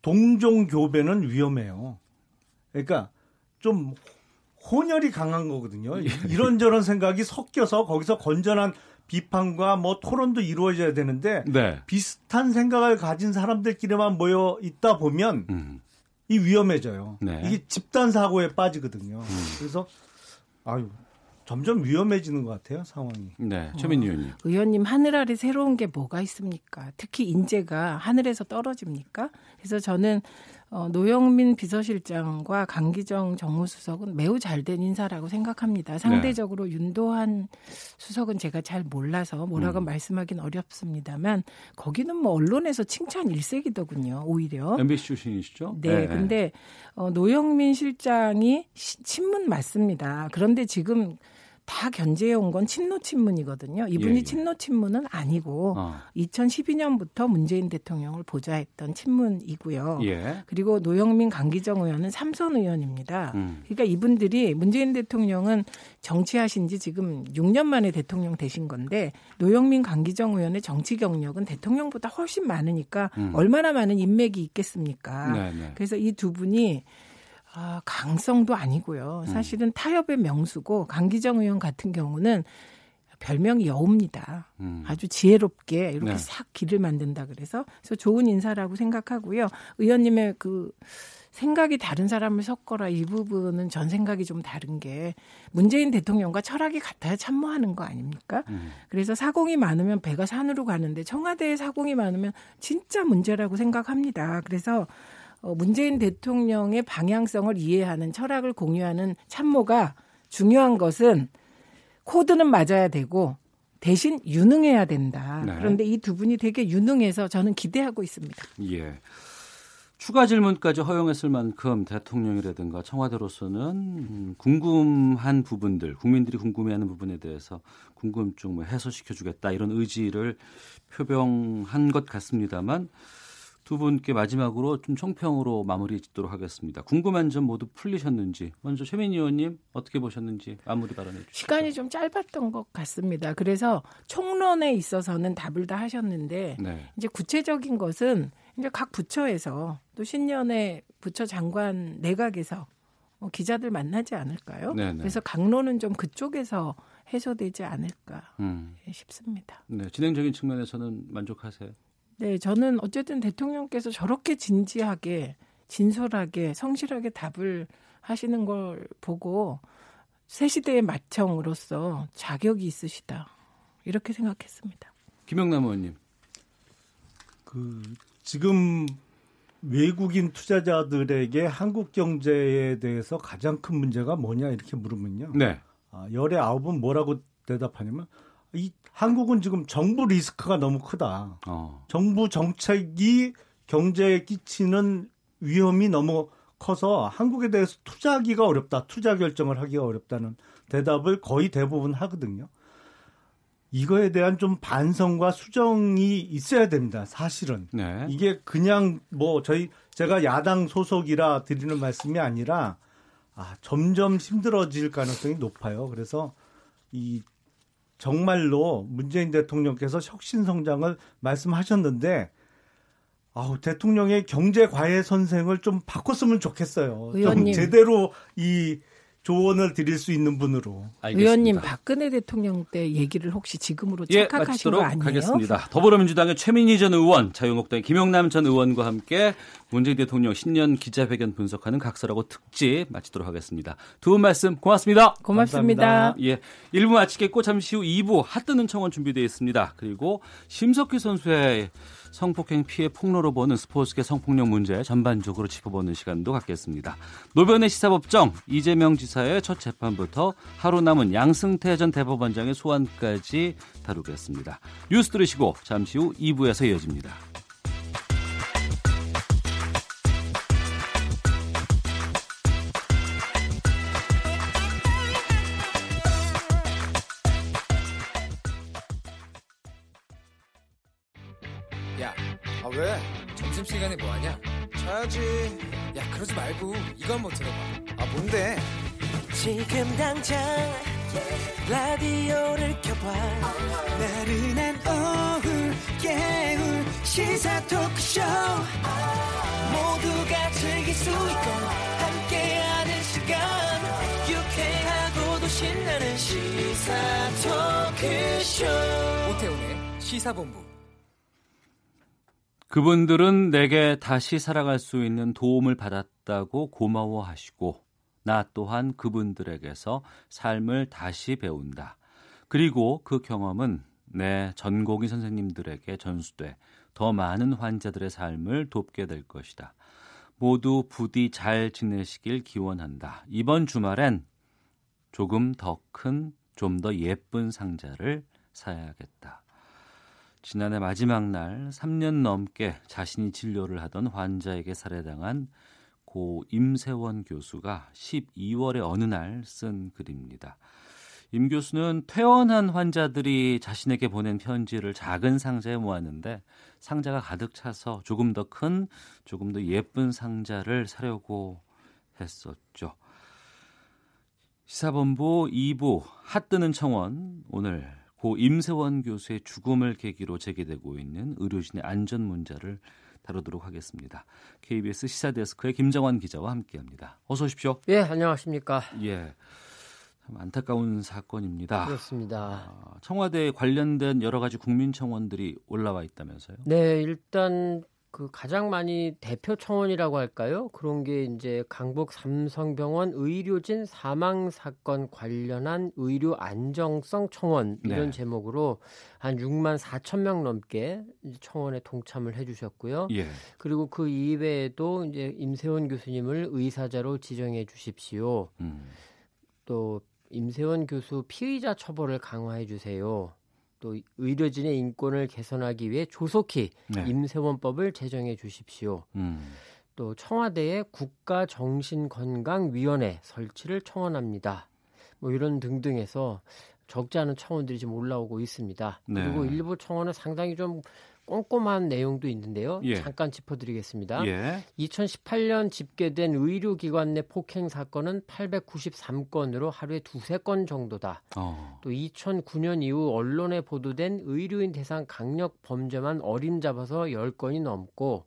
동종 교배는 위험해요. 그러니까 좀 혼혈이 강한 거거든요. 이런저런 생각이 섞여서 거기서 건전한 비판과 뭐 토론도 이루어져야 되는데 네. 비슷한 생각을 가진 사람들끼리만 모여 있다 보면 음. 이 위험해져요. 네. 이게 집단 사고에 빠지거든요. 음. 그래서 아유 점점 위험해지는 것 같아요 상황이. 네, 최민 의원님. 어, 의원님 하늘 아래 새로운 게 뭐가 있습니까? 특히 인재가 하늘에서 떨어집니까? 그래서 저는 어, 노영민 비서실장과 강기정 정무수석은 매우 잘된 인사라고 생각합니다. 상대적으로 네. 윤도한 수석은 제가 잘 몰라서 뭐라고 음. 말씀하기는 어렵습니다만 거기는 뭐 언론에서 칭찬 일색이더군요. 오히려. MBC 출신이시죠? 네. 네. 근데 어, 노영민 실장이 시, 친문 맞습니다. 그런데 지금 다 견제해 온 건 친노 친문이거든요. 이분이 예, 예. 친노 친문은 아니고 어. 2012년부터 문재인 대통령을 보좌했던 친문이고요. 예. 그리고 노영민 강기정 의원은 삼선 의원입니다. 음. 그러니까 이분들이 문재인 대통령은 정치하신 지 지금 6년 만에 대통령 되신 건데 노영민 강기정 의원의 정치 경력은 대통령보다 훨씬 많으니까 음. 얼마나 많은 인맥이 있겠습니까? 네네. 네. 그래서 이 두 분이 아, 강성도 아니고요. 음. 사실은 타협의 명수고 강기정 의원 같은 경우는 별명이 여우입니다. 음. 아주 지혜롭게 이렇게 네. 싹 길을 만든다 그래서 그래서 좋은 인사라고 생각하고요. 의원님의 그 생각이 다른 사람을 섞어라 이 부분은 전 생각이 좀 다른 게 문재인 대통령과 철학이 같아야 참모하는 거 아닙니까? 음. 그래서 사공이 많으면 배가 산으로 가는데 청와대에 사공이 많으면 진짜 문제라고 생각합니다. 그래서 어, 문재인 대통령의 방향성을 이해하는 철학을 공유하는 참모가 중요한 것은 코드는 맞아야 되고 대신 유능해야 된다. 네. 그런데 이 두 분이 되게 유능해서 저는 기대하고 있습니다. 예. 추가 질문까지 허용했을 만큼 대통령이라든가 청와대로서는 궁금한 부분들, 국민들이 궁금해하는 부분에 대해서 궁금증 뭐 해소시켜주겠다 이런 의지를 표명한 것 같습니다만 두 분께 마지막으로 좀 총평으로 마무리 짓도록 하겠습니다. 궁금한 점 모두 풀리셨는지 먼저 최민희 의원님 어떻게 보셨는지 마무리 발언해 주시죠. 시간이 좀 짧았던 것 같습니다. 그래서 총론에 있어서는 답을 다 하셨는데 네. 이제 구체적인 것은 이제 각 부처에서 또 신년에 부처 장관 내각에서 뭐 기자들 만나지 않을까요? 네네. 그래서 강론은 좀 그쪽에서 해소되지 않을까 음. 싶습니다. 네, 진행적인 측면에서는 만족하세요? 네, 저는 어쨌든 대통령께서 저렇게 진지하게 진솔하게 성실하게 답을 하시는 걸 보고 새 시대의 마청으로서 자격이 있으시다 이렇게 생각했습니다. 김영남 의원님, 그 지금 외국인 투자자들에게 한국 경제에 대해서 가장 큰 문제가 뭐냐 이렇게 물으면요. 네. 아, 열의 아홉은 뭐라고 대답하냐면 이 한국은 지금 정부 리스크가 너무 크다. 어. 정부 정책이 경제에 끼치는 위험이 너무 커서 한국에 대해서 투자하기가 어렵다. 투자 결정을 하기가 어렵다는 대답을 거의 대부분 하거든요. 이거에 대한 좀 반성과 수정이 있어야 됩니다. 사실은 네. 이게 그냥 뭐 저희 제가 야당 소속이라 드리는 말씀이 아니라 아, 점점 힘들어질 가능성이 높아요. 그래서 이 정말로 문재인 대통령께서 혁신 성장을 말씀하셨는데 아우 대통령의 경제 과외 선생을 좀 바꿨으면 좋겠어요. 의원님. 좀 제대로 이 조언을 드릴 수 있는 분으로. 알겠습니다. 의원님 박근혜 대통령 때 얘기를 혹시 지금으로 예, 착각하신 거 아니에요? 하겠습니다. 더불어민주당의 최민희 전 의원, 자유한국당의 김영남 전 의원과 함께 문재인 대통령 신년 기자회견 분석하는 각설하고 특집 마치도록 하겠습니다. 두 분 말씀 고맙습니다. 고맙습니다. 감사합니다. 예, 1부 마치겠고 잠시 후 2부 핫뜨는 청원 준비되어 있습니다. 그리고 심석희 선수의 성폭행 피해 폭로로 보는 스포츠계 성폭력 문제 전반적으로 짚어보는 시간도 갖겠습니다. 노변의 시사법정 이재명 지사의 첫 재판부터 하루 남은 양승태 전 대법원장의 소환까지 다루겠습니다. 뉴스 들으시고 잠시 후 2부에서 이어집니다. 당장 라디오를 켜봐. 나른한 오후 깨울 시사 토크쇼. 모두가 즐길 수 있고 함께하는 시간. 유쾌하고도 신나는 시사 토크쇼. 오태훈의 시사본부. 그분들은 내게 다시 살아갈 수 있는 도움을 받았다고 고마워하시고 나 또한 그분들에게서 삶을 다시 배운다. 그리고 그 경험은 내 전공의 선생님들에게 전수돼 더 많은 환자들의 삶을 돕게 될 것이다. 모두 부디 잘 지내시길 기원한다. 이번 주말엔 조금 더 큰, 좀 더 예쁜 상자를 사야겠다. 지난해 마지막 날 3년 넘게 자신이 진료를 하던 환자에게 살해당한 고 임세원 교수가 12월의 어느 날 쓴 글입니다. 임 교수는 퇴원한 환자들이 자신에게 보낸 편지를 작은 상자에 모았는데 상자가 가득 차서 조금 더 큰, 조금 더 예쁜 상자를 사려고 했었죠. 시사본부 2부 핫뜨는 청원 오늘 고 임세원 교수의 죽음을 계기로 제기되고 있는 의료진의 안전 문제를 다루도록 하겠습니다. KBS 시사데스크의 김정환 기자와 함께합니다. 어서 오십시오. 예, 안녕하십니까. 예. 참 안타까운 사건입니다. 그렇습니다. 아, 청와대에 관련된 여러 가지 국민청원들이 올라와 있다면서요? 네, 일단 그 가장 많이 대표 청원이라고 할까요? 그런 게 이제 강북 삼성병원 의료진 사망 사건 관련한 의료 안정성 청원 이런 네. 제목으로 한 6만 4천 명 넘게 청원에 동참을 해주셨고요. 예. 그리고 그 이외에도 이제 임세원 교수님을 의사자로 지정해 주십시오. 음. 또 임세원 교수 피의자 처벌을 강화해 주세요. 또 의료진의 인권을 개선하기 위해 조속히 네. 임세원법을 제정해 주십시오. 음. 또 청와대의 국가정신건강위원회 설치를 청원합니다. 뭐 이런 등등해서 적지 않은 청원들이 지금 올라오고 있습니다. 네. 그리고 일부 청원은 상당히 좀 꼼꼼한 내용도 있는데요. 예. 잠깐 짚어드리겠습니다. 예. 2018년 집계된 의료기관 내 폭행 사건은 893건으로 하루에 두세 건 정도다. 어. 또 2009년 이후 언론에 보도된 의료인 대상 강력 범죄만 어림잡아서 10건이 넘고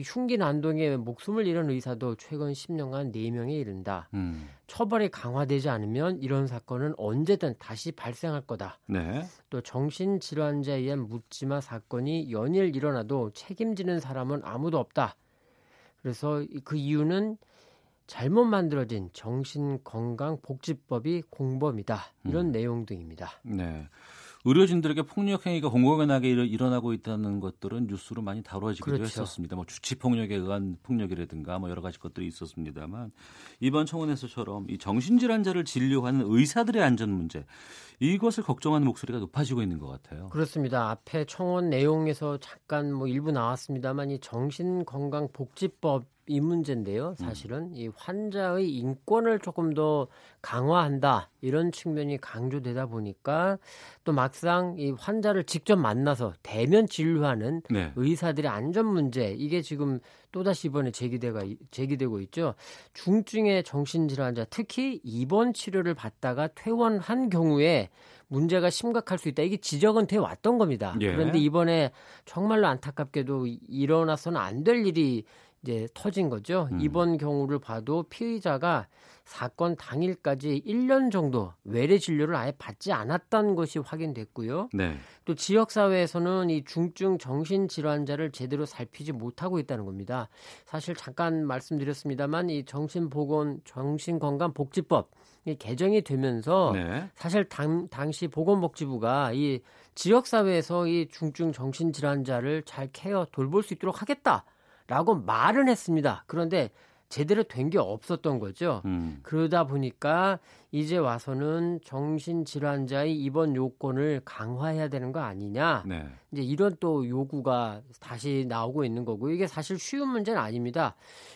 이 흉기 난동에 목숨을 잃은 의사도 최근 10년간 4명에 이른다. 음. 처벌이 강화되지 않으면 이런 사건은 언제든 다시 발생할 거다. 네. 또 정신질환자에 의한 묻지마 사건이 연일 일어나도 책임지는 사람은 아무도 없다. 그래서 그 이유는 잘못 만들어진 정신건강복지법이 공범이다. 이런 음. 내용 등입니다. 네. 의료진들에게 폭력 행위가 공공연하게 일어나고 있다는 것들은 뉴스로 많이 다뤄지기도 그렇죠. 했었습니다. 뭐 주치 폭력에 의한 폭력이라든가 뭐 여러 가지 것들이 있었습니다만 이번 청원에서처럼 이 정신질환자를 진료하는 의사들의 안전 문제 이것을 걱정하는 목소리가 높아지고 있는 것 같아요. 그렇습니다. 앞에 청원 내용에서 잠깐 뭐 일부 나왔습니다만 이 정신건강복지법 이 문제인데요. 음. 사실은 음. 이 환자의 인권을 조금 더 강화한다 이런 측면이 강조되다 보니까 또 막상 이 환자를 직접 만나서 대면 진료하는 네. 의사들의 안전 문제 이게 지금 또다시 이번에 제기되가 제기되고 있죠. 중증의 정신질환자 특히 입원 치료를 받다가 퇴원한 경우에 문제가 심각할 수 있다. 이게 지적은 돼 왔던 겁니다. 예. 그런데 이번에 정말로 안타깝게도 일어나서는 안 될 일이 이제 터진 거죠. 음. 이번 경우를 봐도 피의자가 사건 당일까지 1년 정도 외래 진료를 아예 받지 않았던 것이 확인됐고요. 네. 또 지역 사회에서는 이 중증 정신 질환자를 제대로 살피지 못하고 있다는 겁니다. 사실 잠깐 말씀드렸습니다만 이 정신보건 정신건강복지법 이 개정이 되면서 네. 사실 당, 당시 보건복지부가 이 지역 사회에서 이 중증 정신 질환자를 잘 케어 돌볼 수 있도록 하겠다. 라고 말은 했습니다. 그런데 제대로 된 게 없었던 거죠. 음. 그러다 보니까 이제 와서는 정신질환자의 입원 요건을 강화해야 되는 거 아니냐. 네. 이제 이런 또 요구가 다시 나오고 있는 거고 이게 사실 쉬운 문제는 아닙니다.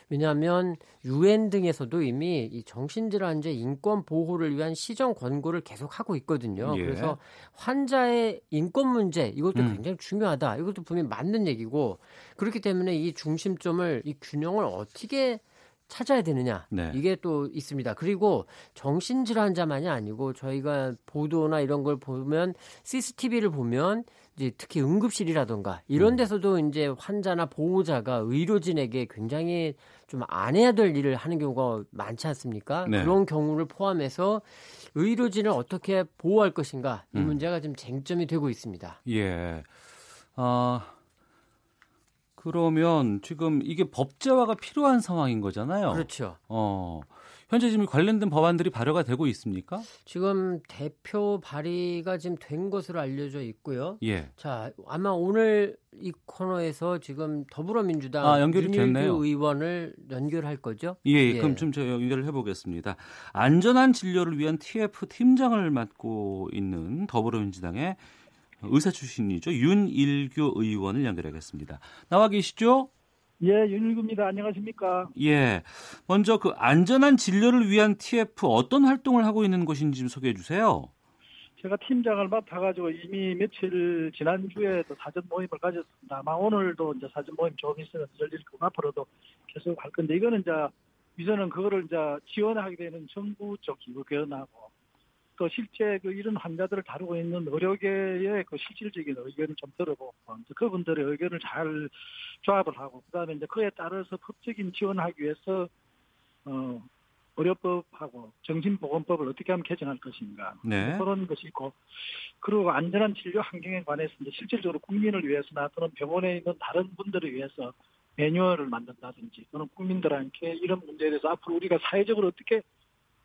왜냐하면 유엔 등에서도 이미 이 정신질환자 인권 보호를 위한 시정 권고를 계속 하고 있거든요. 예. 그래서 환자의 인권 문제 이것도 음. 굉장히 중요하다. 이것도 분명히 맞는 얘기고 그렇기 때문에 이 중심점을 이 균형을 어떻게 찾아야 되느냐 네. 이게 또 있습니다. 그리고 정신질환자만이 아니고 저희가 보도나 이런 걸 보면 CCTV를 보면 이제 특히 응급실이라던가 이런 음. 데서도 이제 환자나 보호자가 의료진에게 굉장히 좀 안 해야 될 일을 하는 경우가 많지 않습니까? 네. 그런 경우를 포함해서 의료진을 어떻게 보호할 것인가 이 음. 문제가 좀 쟁점이 되고 있습니다. 예. 어, 그러면 지금 이게 법제화가 필요한 상황인 거잖아요. 그렇죠. 어. 현재 지금 관련된 법안들이 발효가 되고 있습니까? 지금 대표 발의가 지금 된 것으로 알려져 있고요. 예. 자, 아마 오늘 이 코너에서 지금 더불어민주당 아, 연결이 됐네요. 의원을 연결할 거죠? 예, 예. 그럼 좀 제가 연결을 해보겠습니다. 안전한 진료를 위한 TF 팀장을 맡고 있는 더불어민주당의 의사 출신이죠. 윤일규 의원을 연결하겠습니다. 나와 계시죠? 예, 윤일규입니다. 안녕하십니까? 예. 먼저 그 안전한 진료를 위한 TF 어떤 활동을 하고 있는 것인지 좀 소개해 주세요. 제가 팀장을 맡아가지고 이미 며칠 지난주에도 사전 모임을 가졌습니다. 아마 오늘도 이제 사전 모임 조금 있으면 열릴 거고 앞으로도 계속 할 건데 이거는 이제 우선은 그거를 이제 지원하게 되는 정부 쪽 의견하고 또 실제 그 이런 환자들을 다루고 있는 의료계의 그 실질적인 의견을 좀 들어보고 그분들의 의견을 잘 조합을 하고 그다음에 이제 그에 따라서 법적인 지원하기 위해서 어 의료법하고 정신보건법을 어떻게 하면 개정할 것인가 네. 그런 것이 있고 그리고 안전한 진료 환경에 관해서 이제 실질적으로 국민을 위해서나 또는 병원에 있는 다른 분들을 위해서 매뉴얼을 만든다든지 또는 국민들한테 이런 문제에 대해서 앞으로 우리가 사회적으로 어떻게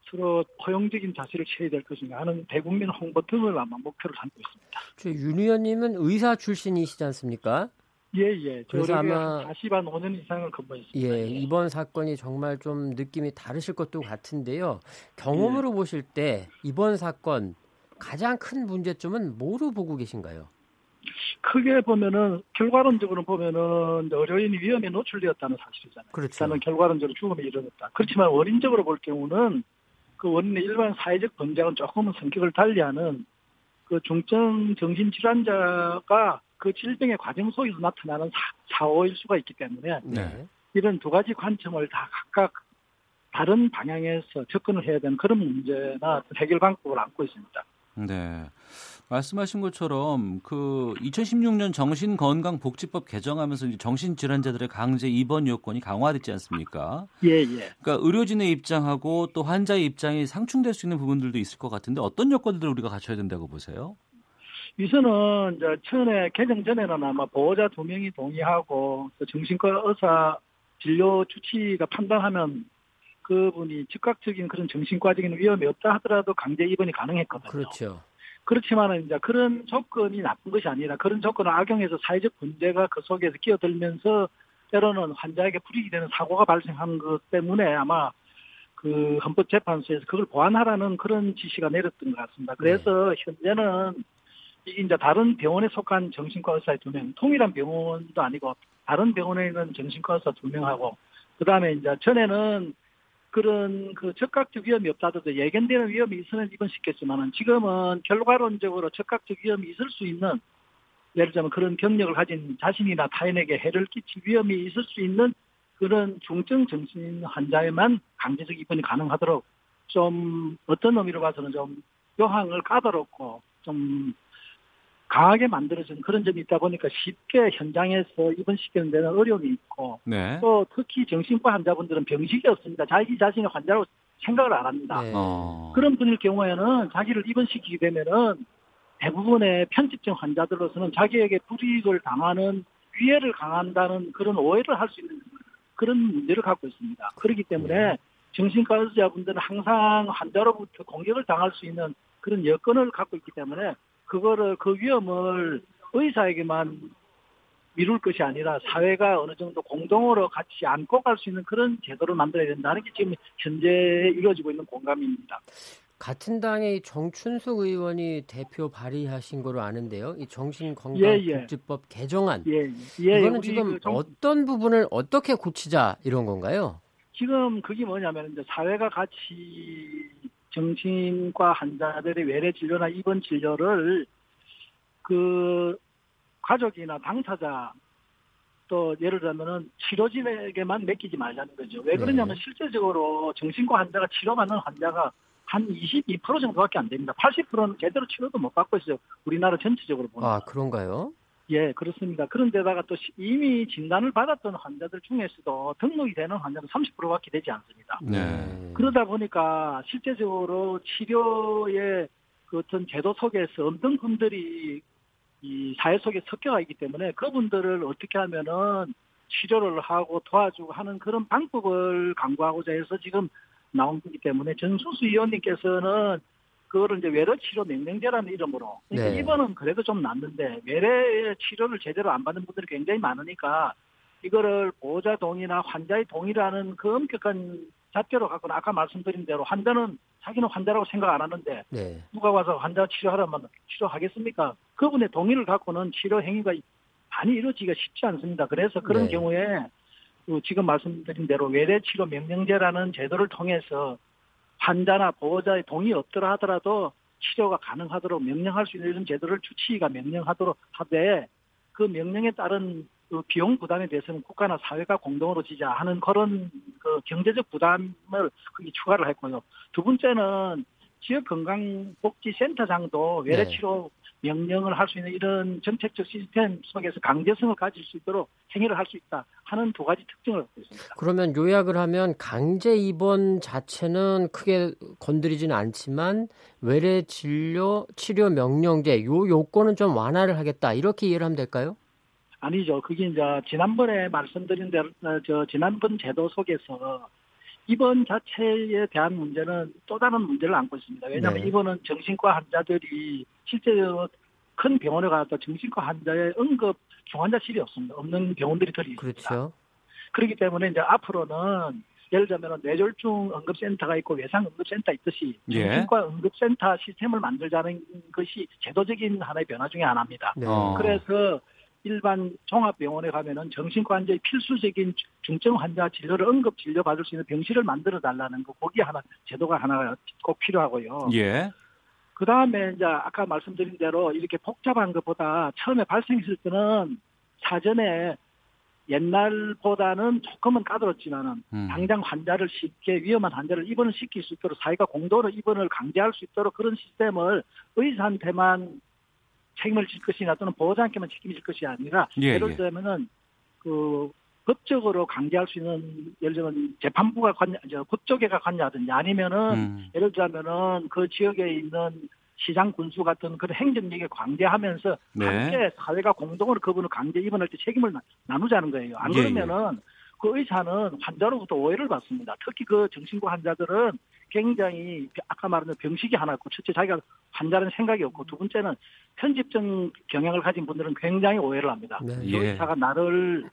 서로 포용적인 자세를 취해야 될 것인가 하는 대국민 홍보 등을 아마 목표로 삼고 있습니다. 윤 의원님은 의사 출신이시지 않습니까? 예, 예. 그래서 아마 40한 5년 이상을 근무했습니다. 예, 예, 이번 사건이 정말 좀 느낌이 다르실 것도 같은데요. 경험으로 예. 보실 때 이번 사건 가장 큰 문제점은 뭐로 보고 계신가요? 크게 보면은 결과론적으로 보면은 의료인이 위험에 노출되었다는 사실이잖아요. 그렇죠. 일단은 결과론적으로 죽음에 이르렀다. 그렇지만 원인적으로 볼 경우는 그 원인의 일반 사회적 번장은 조금은 성격을 달리하는 그 중증 정신질환자가 그 질병의 과정 속에서 나타나는 사, 고일 수가 있기 때문에 네. 이런 두 가지 관점을 다 각각 다른 방향에서 접근을 해야 되는 그런 문제나 해결 방법을 안고 있습니다. 네. 말씀하신 것처럼 그 2016년 정신건강복지법 개정하면서 정신질환자들의 강제 입원 요건이 강화됐지 않습니까? 예, 예. 그러니까 의료진의 입장하고 또 환자의 입장이 상충될 수 있는 부분들도 있을 것 같은데 어떤 요건들을 우리가 갖춰야 된다고 보세요? 우선은 이제 처음에 개정 전에는 아마 보호자 두 명이 동의하고 정신과 의사 진료 주치가 판단하면 그분이 즉각적인 그런 정신과적인 위험이 없다 하더라도 강제 입원이 가능했거든요. 그렇죠. 그렇지만은 이제 그런 조건이 나쁜 것이 아니라 그런 조건을 악용해서 사회적 문제가 그 속에서 끼어들면서 때로는 환자에게 불이익이 되는 사고가 발생한 것 때문에 아마 그 헌법재판소에서 그걸 보완하라는 그런 지시가 내렸던 것 같습니다. 그래서 네. 현재는 이게 이제 다른 병원에 속한 정신과 의사 두 명, 통일한 병원도 아니고 다른 병원에 있는 정신과 의사 두 명하고 그 다음에 이제 전에는 그런 그 적극적 위험이 없다도 예견되는 위험이 있으면 입원시켰지만은 지금은 결과론적으로 적극적 위험이 있을 수 있는 예를 들면 그런 경력을 가진 자신이나 타인에게 해를 끼칠 위험이 있을 수 있는 그런 중증 정신 환자에만 강제적 입원이 가능하도록 좀 어떤 의미로 봐서는 좀 요항을 까다롭고 좀 강하게 만들어진 그런 점이 있다 보니까 쉽게 현장에서 입원시키는 데는 어려움이 있고 네. 또 특히 정신과 환자분들은 병식이 없습니다. 자기 자신이 환자로 생각을 안 합니다. 네. 어. 그런 분일 경우에는 자기를 입원시키게 되면은 대부분의 편집증 환자들로서는 자기에게 불이익을 당하는 위해를 강한다는 그런 오해를 할 수 있는 그런 문제를 갖고 있습니다. 그렇기 때문에 정신과 의사분들은 항상 환자로부터 공격을 당할 수 있는 그런 여건을 갖고 있기 때문에 그거를 그 위험을 의사에게만 미룰 것이 아니라 사회가 어느 정도 공동으로 같이 안고 갈 수 있는 그런 제도를 만들어야 된다는 게 지금 현재 이루어지고 있는 공감입니다. 같은 당의 정춘숙 의원이 대표 발의하신 거로 아는데요. 이 정신건강복지법 예, 예. 개정안. 예, 예. 이거는 지금 그 정... 어떤 부분을 어떻게 고치자 이런 건가요? 지금 그게 뭐냐면 이제 사회가 같이 정신과 환자들의 외래 진료나 입원 진료를 그 가족이나 당사자 또 예를 들면은 치료진에게만 맡기지 말자는 거죠. 왜 그러냐면 네. 실제적으로 정신과 환자가 치료받는 환자가 한 22% 정도밖에 안 됩니다. 80%는 제대로 치료도 못 받고 있어요. 우리나라 전체적으로 보면. 아, 그런가요? 예, 그렇습니다. 그런데다가 또 이미 진단을 받았던 환자들 중에서도 등록이 되는 환자는 30%밖에 되지 않습니다. 네. 그러다 보니까 실제적으로 치료의 그 어떤 제도 속에서 없는 분들이 이 사회 속에 섞여가 있기 때문에 그분들을 어떻게 하면은 치료를 하고 도와주고 하는 그런 방법을 강구하고자 해서 지금 나온 거기 때문에 전수수 의원님께서는 그거를 이제 외래 치료 명령제라는 이름으로 그러니까 네. 이번은 그래도 좀 낫는데 외래 치료를 제대로 안 받는 분들이 굉장히 많으니까 이거를 보호자 동의나 환자의 동의라는 그 엄격한 잣대로 갖고는 아까 말씀드린 대로 환자는 자기는 환자라고 생각 안 하는데 네. 누가 와서 환자 치료하라면 치료하겠습니까? 그분의 동의를 갖고는 치료 행위가 많이 이루어지기가 쉽지 않습니다. 그래서 그런 네. 경우에 그 지금 말씀드린 대로 외래 치료 명령제라는 제도를 통해서 환자나 보호자의 동의 없더라 하더라도 치료가 가능하도록 명령할 수 있는 이런 제도를 주치의가 명령하도록 하되 그 명령에 따른 그 비용 부담에 대해서는 국가나 사회가 공동으로 지자 하는 그런 그 경제적 부담을 거기 추가를 했고요. 두 번째는 지역 건강복지센터장도 외래치료 명령을 할 수 있는 이런 정책적 시스템 속에서 강제성을 가질 수 있도록 행위를 할 수 있다 하는 두 가지 특징을 갖고 있습니다. 그러면 요약을 하면 강제 입원 자체는 크게 건드리지는 않지만 외래 진료 치료 명령제 요 요건은 좀 완화를 하겠다 이렇게 이해를 하면 될까요? 아니죠. 그게 이제 지난번에 말씀드린 대로 어, 저 지난번 제도 속에서 입원 자체에 대한 문제는 또 다른 문제를 안고 있습니다. 왜냐하면 네. 입원은 정신과 환자들이 실제로 큰 병원에 가서 정신과 환자의 응급 중환자실이 없습니다. 없는 병원들이 덜 있습니다. 그렇죠. 그렇기 때문에 이제 앞으로는 예를 들면 뇌졸중 응급센터가 있고 외상 응급센터 있듯이 예. 정신과 예. 응급센터 시스템을 만들자는 것이 제도적인 하나의 변화 중의 하나입니다. 네. 그래서 일반 종합병원에 가면은 정신과 환자의 필수적인 중증 환자 진료를 응급 진료 받을 수 있는 병실을 만들어 달라는 거 거기 하나 제도가 하나 꼭 필요하고요. 예. 그 다음에 이제 아까 말씀드린 대로 이렇게 복잡한 것보다 처음에 발생했을 때는 사전에 옛날보다는 조금은 까다롭지만은 음. 당장 환자를 쉽게 위험한 환자를 입원을 시킬 수 있도록 사회가 공도로 입원을 강제할 수 있도록 그런 시스템을 의사한테만 책임을 질 것이나 또는 보호자한테만 책임을 질 것이 아니라 예, 예를 예. 들면은 그 법적으로 강제할 수 있는 예를 들면 재판부가 관여, 저 법조계가 관여하든지 아니면은 음. 예를 들자면은 그 지역에 있는 시장 군수 같은 그런 행정력에 관계하면서 네. 함께 사회가 공동으로 그분을 강제 입원할 때 책임을 나, 나누자는 거예요. 안 예, 그러면은 그 의사는 환자로부터 오해를 받습니다. 특히 그 정신과 환자들은 굉장히 아까 말한 병식이 하나 있고 첫째 자기가 환자는 생각이 없고 두 번째는 편집적 경향을 가진 분들은 굉장히 오해를 합니다. 네. 이 예. 의사가 나를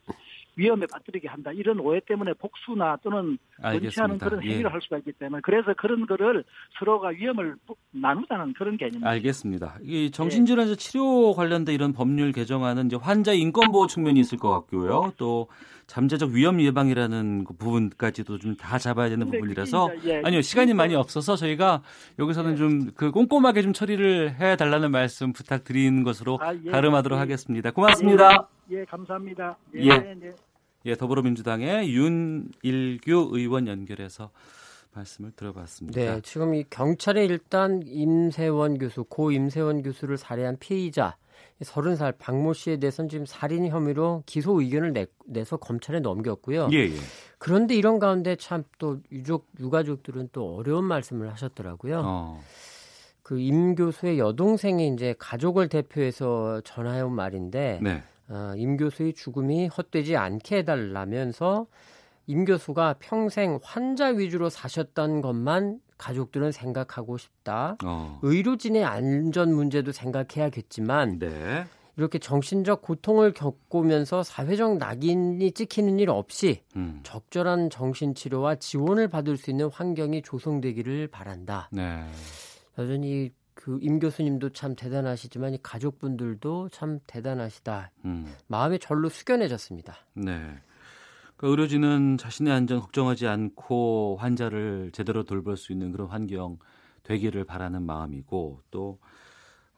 위험에 빠뜨리게 한다. 이런 오해 때문에 복수나 또는 원치 않은 알겠습니다. 그런 행위를 예. 할 수가 있기 때문에 그래서 그런 거를 서로가 위험을 부- 나누자는 그런 개념입니다. 알겠습니다. 이 정신질환 치료 관련된 이런 법률 개정안은 이제 환자 인권 보호 측면이 있을 것 같고요. 또 잠재적 위험 예방이라는 그 부분까지도 좀 다 잡아야 되는 부분이라서 예, 아니요 시간이 그러니까- 많이 없어서 저희가 여기서는 좀 그 꼼꼼하게 좀 처리를 해 달라는 말씀 부탁드리는 것으로 아, 예. 가름하도록 예. 하겠습니다. 고맙습니다. 예, 감사합니다. 예. 예. 예, 더불어민주당의 윤일규 의원 연결해서 말씀을 들어봤습니다. 네, 지금 이 경찰에 일단 임세원 교수, 고 임세원 교수를 살해한 피의자 30살 박모 씨에 대해서는 지금 살인 혐의로 기소 의견을 내, 내서 검찰에 넘겼고요. 예, 예. 그런데 이런 가운데 참 또 유족 유가족들은 또 어려운 말씀을 하셨더라고요. 어. 그임 교수의 여동생이 이제 가족을 대표해서 전해온 말인데 네. 어, 임 교수의 죽음이 헛되지 않게 해달라면서 임 교수가 평생 환자 위주로 사셨던 것만 가족들은 생각하고 싶다. 어. 의료진의 안전 문제도 생각해야겠지만 네. 이렇게 정신적 고통을 겪으면서 사회적 낙인이 찍히는 일 없이 음. 적절한 정신 치료와 지원을 받을 수 있는 환경이 조성되기를 바란다. 네. 여전히 그 임 교수님도 참 대단하시지만 이 가족분들도 참 대단하시다. 음. 마음이 절로 숙연해졌습니다. 네. 그 의료진은 자신의 안전 걱정하지 않고 환자를 제대로 돌볼 수 있는 그런 환경 되기를 바라는 마음이고 또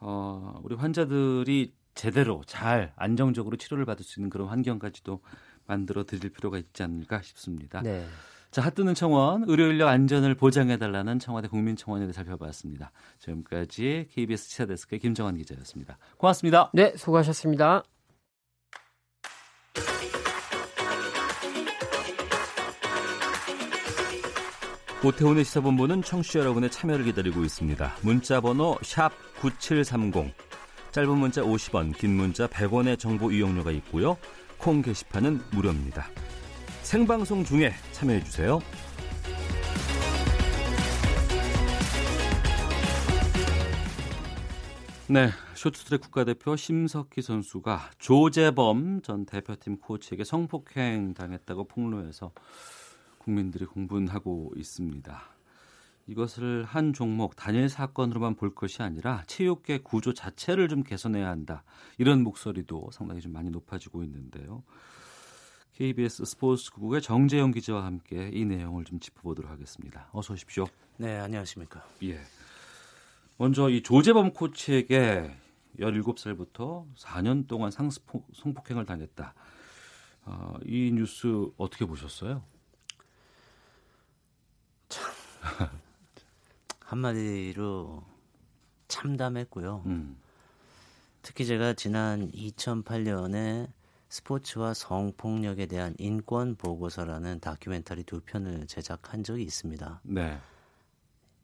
어, 우리 환자들이 제대로 잘 안정적으로 치료를 받을 수 있는 그런 환경까지도 만들어 드릴 필요가 있지 않을까 싶습니다. 네. 자, 핫뜨는 청원, 의료 인력 안전을 보장해달라는 청와대 국민청원에 대해 살펴봤습니다. 지금까지 KBS 치사데스크의 김정환 기자였습니다. 고맙습니다. 네, 수고하셨습니다. 오태훈의 시사본부는 청취자 여러분의 참여를 기다리고 있습니다. 문자 번호 샵 9730. 짧은 문자 50원, 긴 문자 100원의 정보 이용료가 있고요. 콩 게시판은 무료입니다. 생방송 중에 참여해 주세요. 네, 쇼트트랙 국가대표 심석희 선수가 조재범 전 대표팀 코치에게 성폭행 당했다고 폭로해서 국민들이 공분하고 있습니다. 이것을 한 종목 단일 사건으로만 볼 것이 아니라 체육계 구조 자체를 좀 개선해야 한다. 이런 목소리도 상당히 좀 많이 높아지고 있는데요. KBS 스포츠국의 정재영 기자와 함께 이 내용을 좀 짚어보도록 하겠습니다. 어서 오십시오. 네, 안녕하십니까. 예. 먼저 이 조재범 코치에게 17살부터 4년 동안 상습 성폭행을 당했다. 어, 이 뉴스 어떻게 보셨어요? 한마디로 참담했고요. 음. 특히 제가 지난 2008년에 스포츠와 성폭력에 대한 인권 보고서라는 다큐멘터리 두 편을 제작한 적이 있습니다. 네.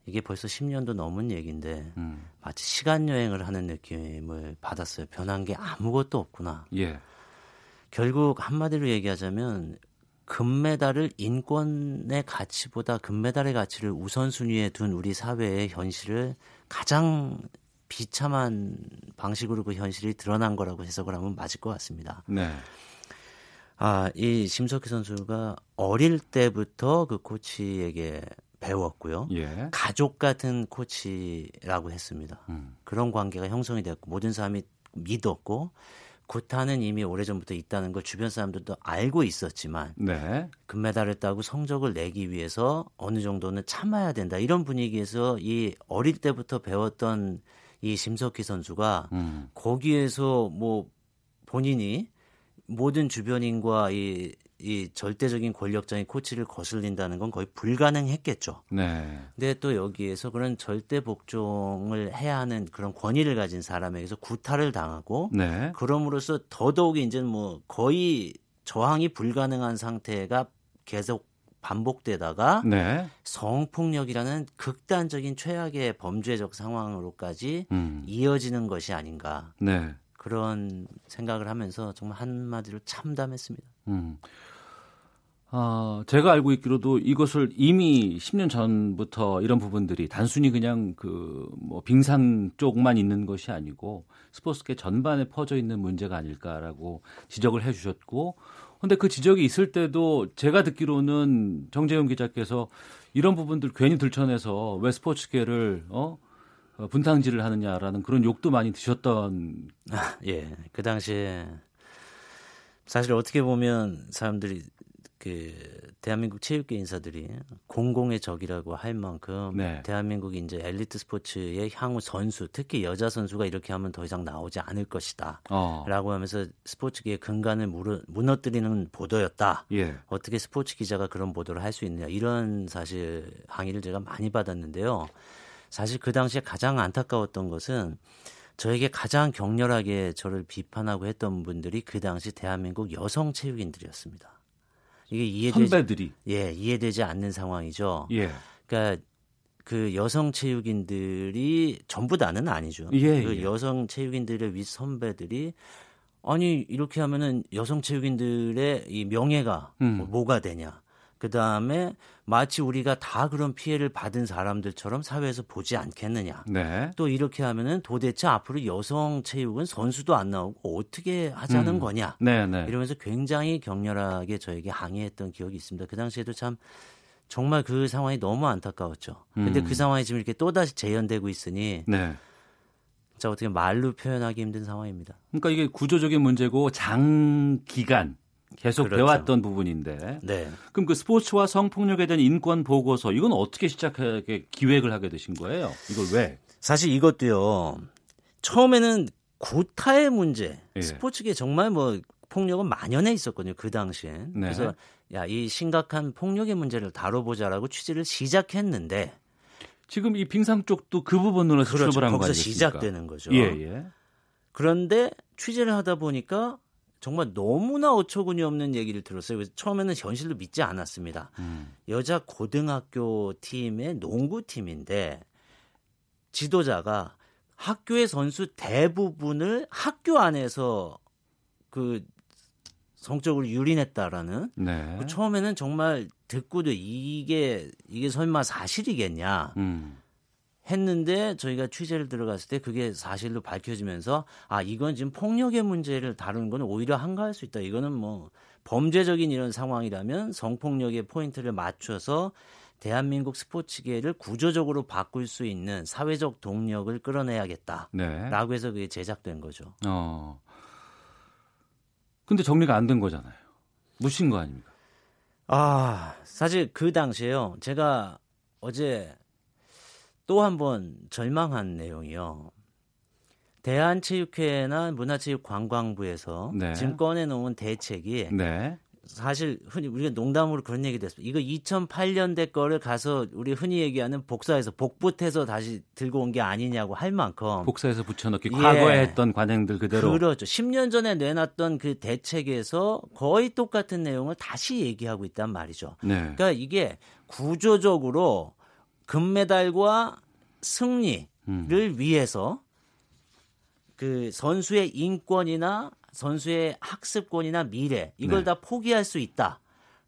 이게 벌써 10년도 넘은 얘기인데 음. 마치 시간 여행을 하는 느낌을 받았어요. 변한 게 아무것도 없구나. 예. 결국 한마디로 얘기하자면 금메달을 인권의 가치보다 금메달의 가치를 우선순위에 둔 우리 사회의 현실을 가장 비참한 방식으로 그 현실이 드러난 거라고 해석을 하면 맞을 것 같습니다. 네. 아, 이 심석희 선수가 어릴 때부터 그 코치에게 배웠고요. 예. 가족 같은 코치라고 했습니다. 음. 그런 관계가 형성이 됐고 모든 사람이 믿었고 구타는 이미 오래전부터 있다는 걸 주변 사람들도 알고 있었지만 네. 금메달을 따고 성적을 내기 위해서 어느 정도는 참아야 된다. 이런 분위기에서 이 어릴 때부터 배웠던 이 심석희 선수가 음. 거기에서 뭐 본인이 모든 주변인과 이, 이 절대적인 권력자인 코치를 거슬린다는 건 거의 불가능했겠죠. 네. 근데 또 여기에서 그런 절대 복종을 해야 하는 그런 권위를 가진 사람에게서 구타를 당하고 네. 그럼으로써 더더욱 이제는 뭐 거의 저항이 불가능한 상태가 계속 반복되다가 네. 성폭력이라는 극단적인 최악의 범죄적 상황으로까지 음. 이어지는 것이 아닌가 네. 그런 생각을 하면서 정말 한마디로 참담했습니다. 음. 아, 제가 알고 있기로도 이것을 이미 10년 전부터 이런 부분들이 단순히 그냥 그 뭐 빙상 쪽만 있는 것이 아니고 스포츠계 전반에 퍼져 있는 문제가 아닐까라고 지적을 해 주셨고 근데 그 지적이 있을 때도 제가 듣기로는 정재훈 기자께서 이런 부분들 괜히 들춰내서 왜 스포츠계를 어 어, 분탕질을 하느냐라는 그런 욕도 많이 드셨던 아, 예. 그 당시에 사실 어떻게 보면 사람들이 그 대한민국 체육계 인사들이 공공의 적이라고 할 만큼 네. 대한민국이 이제 엘리트 스포츠의 향후 선수, 특히 여자 선수가 이렇게 하면 더 이상 나오지 않을 것이다. 어. 라고 하면서 스포츠계의 근간을 무너, 무너뜨리는 보도였다. 예. 어떻게 스포츠 기자가 그런 보도를 할 수 있느냐. 이런 사실 항의를 제가 많이 받았는데요. 사실 그 당시에 가장 안타까웠던 것은 저에게 가장 격렬하게 저를 비판하고 했던 분들이 그 당시 대한민국 여성 체육인들이었습니다. 이게 이해되지 선배들이 예 이해되지 않는 상황이죠. 예. 그러니까 그 여성 체육인들이 전부 다는 아니죠. 예, 그 예. 여성 체육인들의 윗 선배들이 아니 이렇게 하면은 여성 체육인들의 이 명예가 음. 뭐- 뭐가 되냐. 그 다음에 마치 우리가 다 그런 피해를 받은 사람들처럼 사회에서 보지 않겠느냐. 네. 또 이렇게 하면은 도대체 앞으로 여성 체육은 선수도 안 나오고 어떻게 하자는 음. 거냐. 네, 네. 이러면서 굉장히 격렬하게 저에게 항의했던 기억이 있습니다. 그 당시에도 참 정말 그 상황이 너무 안타까웠죠. 근데 음. 그 상황이 지금 이렇게 또다시 재현되고 있으니 네. 진짜 어떻게 말로 표현하기 힘든 상황입니다. 그러니까 이게 구조적인 문제고 장기간 계속 그렇죠. 배웠던 부분인데. 네. 그럼 그 스포츠와 성폭력에 대한 인권 보고서 이건 어떻게 시작하게 기획을 하게 되신 거예요? 이걸 왜? 사실 이것도요. 처음에는 구타의 문제. 예. 스포츠계 정말 뭐 폭력은 만연해 있었거든요. 그 당시엔. 네. 그래서 야, 이 심각한 폭력의 문제를 다뤄보자라고 취재를 시작했는데 지금 이 빙상 쪽도 그 부분으로 그렇죠. 출발한 거 거기서? 시작되는 거죠. 예, 예. 그런데 취재를 하다 보니까 정말 너무나 어처구니 없는 얘기를 들었어요. 그래서 처음에는 현실로 믿지 않았습니다. 음. 여자 고등학교 팀의 농구팀인데 지도자가 학교의 선수 대부분을 학교 안에서 그 성적으로 유린했다라는 네. 그 처음에는 정말 듣고도 이게 이게 설마 사실이겠냐 음. 했는데 저희가 취재를 들어갔을 때 그게 사실로 밝혀지면서 아 이건 지금 폭력의 문제를 다루는 건 오히려 한가할 수 있다. 이거는 뭐 범죄적인 이런 상황이라면 성폭력의 포인트를 맞춰서 대한민국 스포츠계를 구조적으로 바꿀 수 있는 사회적 동력을 끌어내야겠다. 네. 라고 해서 그게 제작된 거죠. 어. 근데 정리가 안 된 거잖아요. 묻힌 거 아닙니까? 아, 사실 그 당시에요. 제가 어제 또 한 번 절망한 내용이요. 대한체육회나 문화체육관광부에서 네. 지금 꺼내놓은 대책이 네. 사실 흔히 우리가 농담으로 그런 얘기도 했습니다. 이거 2008년대 거를 가서 우리 흔히 얘기하는 복사해서 복붙해서 다시 들고 온 게 아니냐고 할 만큼 복사해서 붙여넣기 예. 과거에 했던 관행들 그대로 그렇죠. 10년 전에 내놨던 그 대책에서 거의 똑같은 내용을 다시 얘기하고 있단 말이죠. 네. 그러니까 이게 구조적으로 금메달과 승리를 음. 위해서 그 선수의 인권이나 선수의 학습권이나 미래 이걸 네. 다 포기할 수 있다.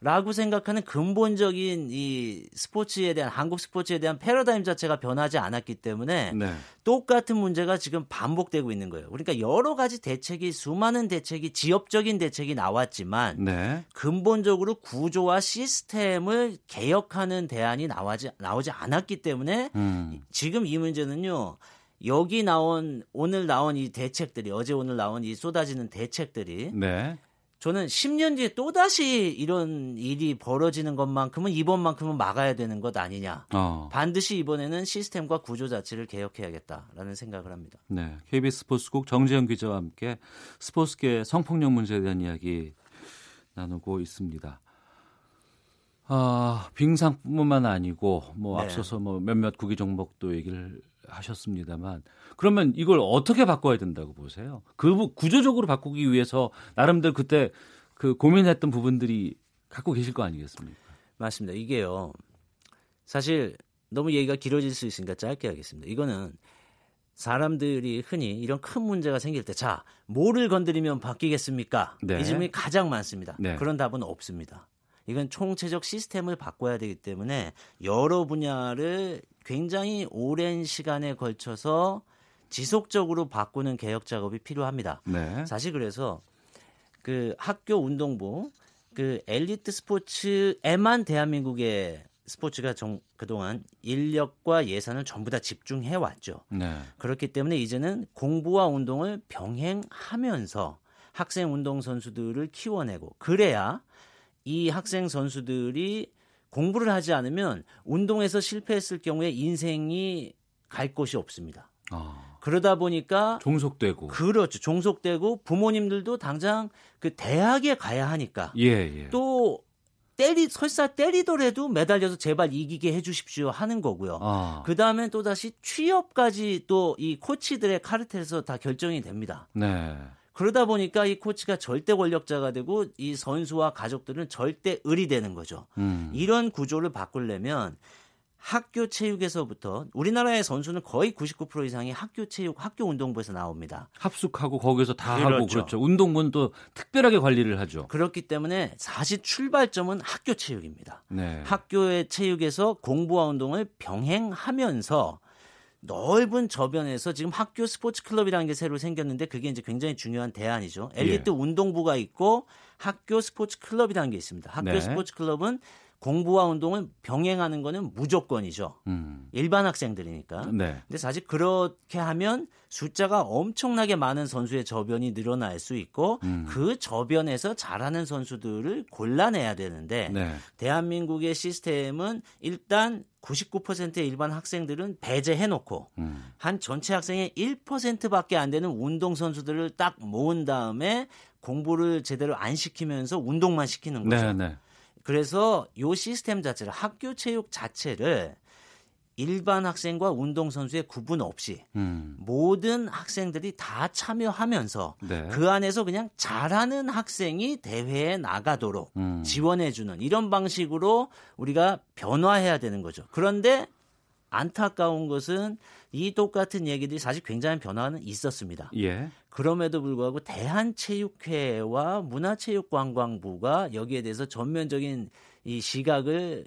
라고 생각하는 근본적인 이 스포츠에 대한 한국 스포츠에 대한 패러다임 자체가 변하지 않았기 때문에 네. 똑같은 문제가 지금 반복되고 있는 거예요. 그러니까 여러 가지 대책이 수많은 대책이 지역적인 대책이 나왔지만 네. 근본적으로 구조와 시스템을 개혁하는 대안이 나오지, 나오지 않았기 때문에 음. 지금 이 문제는요. 여기 나온 오늘 나온 이 대책들이 어제 오늘 나온 이 쏟아지는 대책들이 네. 저는 10년 뒤에 또다시 이런 일이 벌어지는 것만큼은 이번만큼은 막아야 되는 것 아니냐. 어. 반드시 이번에는 시스템과 구조 자체를 개혁해야겠다라는 생각을 합니다. 네. KBS 스포츠국 정재영 기자와 함께 스포츠계 성폭력 문제에 대한 이야기 나누고 있습니다. 아, 빙상뿐만 아니고 뭐 네. 앞서서 뭐 몇몇 구기 종목도 얘기를 하셨습니다만 그러면 이걸 어떻게 바꿔야 된다고 보세요? 그 구조적으로 바꾸기 위해서 나름대로 그때 그 고민했던 부분들이 갖고 계실 거 아니겠습니까? 맞습니다. 이게요. 사실 너무 얘기가 길어질 수 있으니까 짧게 하겠습니다. 이거는 사람들이 흔히 이런 큰 문제가 생길 때, 자, 뭐를 건드리면 바뀌겠습니까? 네. 이 질문이 가장 많습니다. 네. 그런 답은 없습니다. 이건 총체적 시스템을 바꿔야 되기 때문에 여러 분야를 굉장히 오랜 시간에 걸쳐서 지속적으로 바꾸는 개혁 작업이 필요합니다. 네. 사실 그래서 그 학교 운동부 그 엘리트 스포츠에만 대한민국의 스포츠가 정, 그동안 인력과 예산을 전부 다 집중해 왔죠. 네. 그렇기 때문에 이제는 공부와 운동을 병행하면서 학생 운동 선수들을 키워내고 그래야 이 학생 선수들이 공부를 하지 않으면 운동에서 실패했을 경우에 인생이 갈 곳이 없습니다. 아. 그러다 보니까 종속되고 그렇죠. 종속되고 부모님들도 당장 그 대학에 가야 하니까 예, 예. 또 때리 설사 때리더라도 매달려서 제발 이기게 해주십시오 하는 거고요. 아. 그 다음엔 또 다시 취업까지 또 이 코치들의 카르텔에서 다 결정이 됩니다. 네. 그러다 보니까 이 코치가 절대 권력자가 되고 이 선수와 가족들은 절대 을이 되는 거죠. 음. 이런 구조를 바꾸려면 학교 체육에서부터 우리나라의 선수는 거의 99% 이상이 학교 체육, 학교 운동부에서 나옵니다. 합숙하고 거기서 다 그렇죠. 하고 그렇죠. 운동부는 또 특별하게 관리를 하죠. 그렇기 때문에 사실 출발점은 학교 체육입니다. 네. 학교의 체육에서 공부와 운동을 병행하면서 넓은 저변에서 지금 학교 스포츠 클럽이라는 게 새로 생겼는데 그게 이제 굉장히 중요한 대안이죠. 엘리트 예. 운동부가 있고 학교 스포츠 클럽이라는 게 있습니다. 학교 네. 스포츠 클럽은 공부와 운동을 병행하는 거는 무조건이죠. 음. 일반 학생들이니까. 네. 근데 사실 그렇게 하면 숫자가 엄청나게 많은 선수의 저변이 늘어날 수 있고 음. 그 저변에서 잘하는 선수들을 골라내야 되는데 네. 대한민국의 시스템은 일단 99%의 일반 학생들은 배제해놓고 음. 한 전체 학생의 1%밖에 안 되는 운동 선수들을 딱 모은 다음에 공부를 제대로 안 시키면서 운동만 시키는 거죠. 네, 네. 그래서 요 시스템 자체를 학교 체육 자체를 일반 학생과 운동 선수의 구분 없이 음. 모든 학생들이 다 참여하면서 네. 그 안에서 그냥 잘하는 학생이 대회에 나가도록 음. 지원해주는 이런 방식으로 우리가 변화해야 되는 거죠. 그런데 안타까운 것은 이 똑같은 얘기들이 사실 굉장히 변화는 있었습니다. 예. 그럼에도 불구하고 대한체육회와 문화체육관광부가 여기에 대해서 전면적인 이 시각을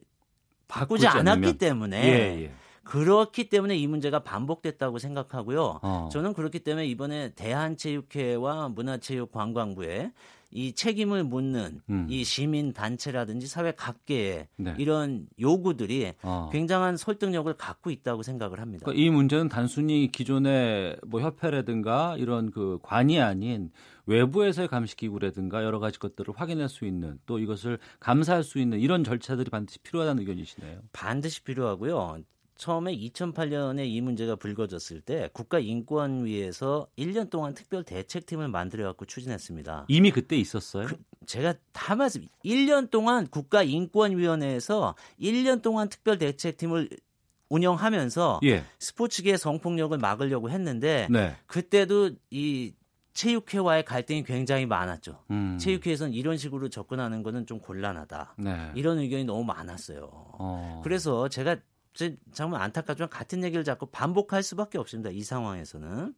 바꾸지 않았기 때문에 예, 예. 그렇기 때문에 이 문제가 반복됐다고 생각하고요. 어. 저는 그렇기 때문에 이번에 대한체육회와 문화체육관광부에 이 책임을 묻는 음. 이 시민 단체라든지 사회 각계의 네. 이런 요구들이 어. 굉장한 설득력을 갖고 있다고 생각을 합니다. 그러니까 이 문제는 단순히 기존의 뭐 협회라든가 이런 그 관이 아닌 외부에서의 감시기구라든가 여러 가지 것들을 확인할 수 있는 또 이것을 감사할 수 있는 이런 절차들이 반드시 필요하다는 의견이시네요. 반드시 필요하고요. 처음에 2008년에 이 문제가 불거졌을 때 국가인권위에서 1년 동안 특별 대책팀을 만들어 갖고 추진했습니다. 이미 그때 있었어요? 그, 제가 다 말씀 1년 동안 국가인권위원회에서 1년 동안 특별 대책팀을 운영하면서 예. 스포츠계 성폭력을 막으려고 했는데 네. 그때도 이 체육회와의 갈등이 굉장히 많았죠. 음. 체육회에서는 이런 식으로 접근하는 거는 좀 곤란하다. 네. 이런 의견이 너무 많았어요. 어. 그래서 제가 정말 안타깝지만 같은 얘기를 자꾸 반복할 수밖에 없습니다. 이 상황에서는.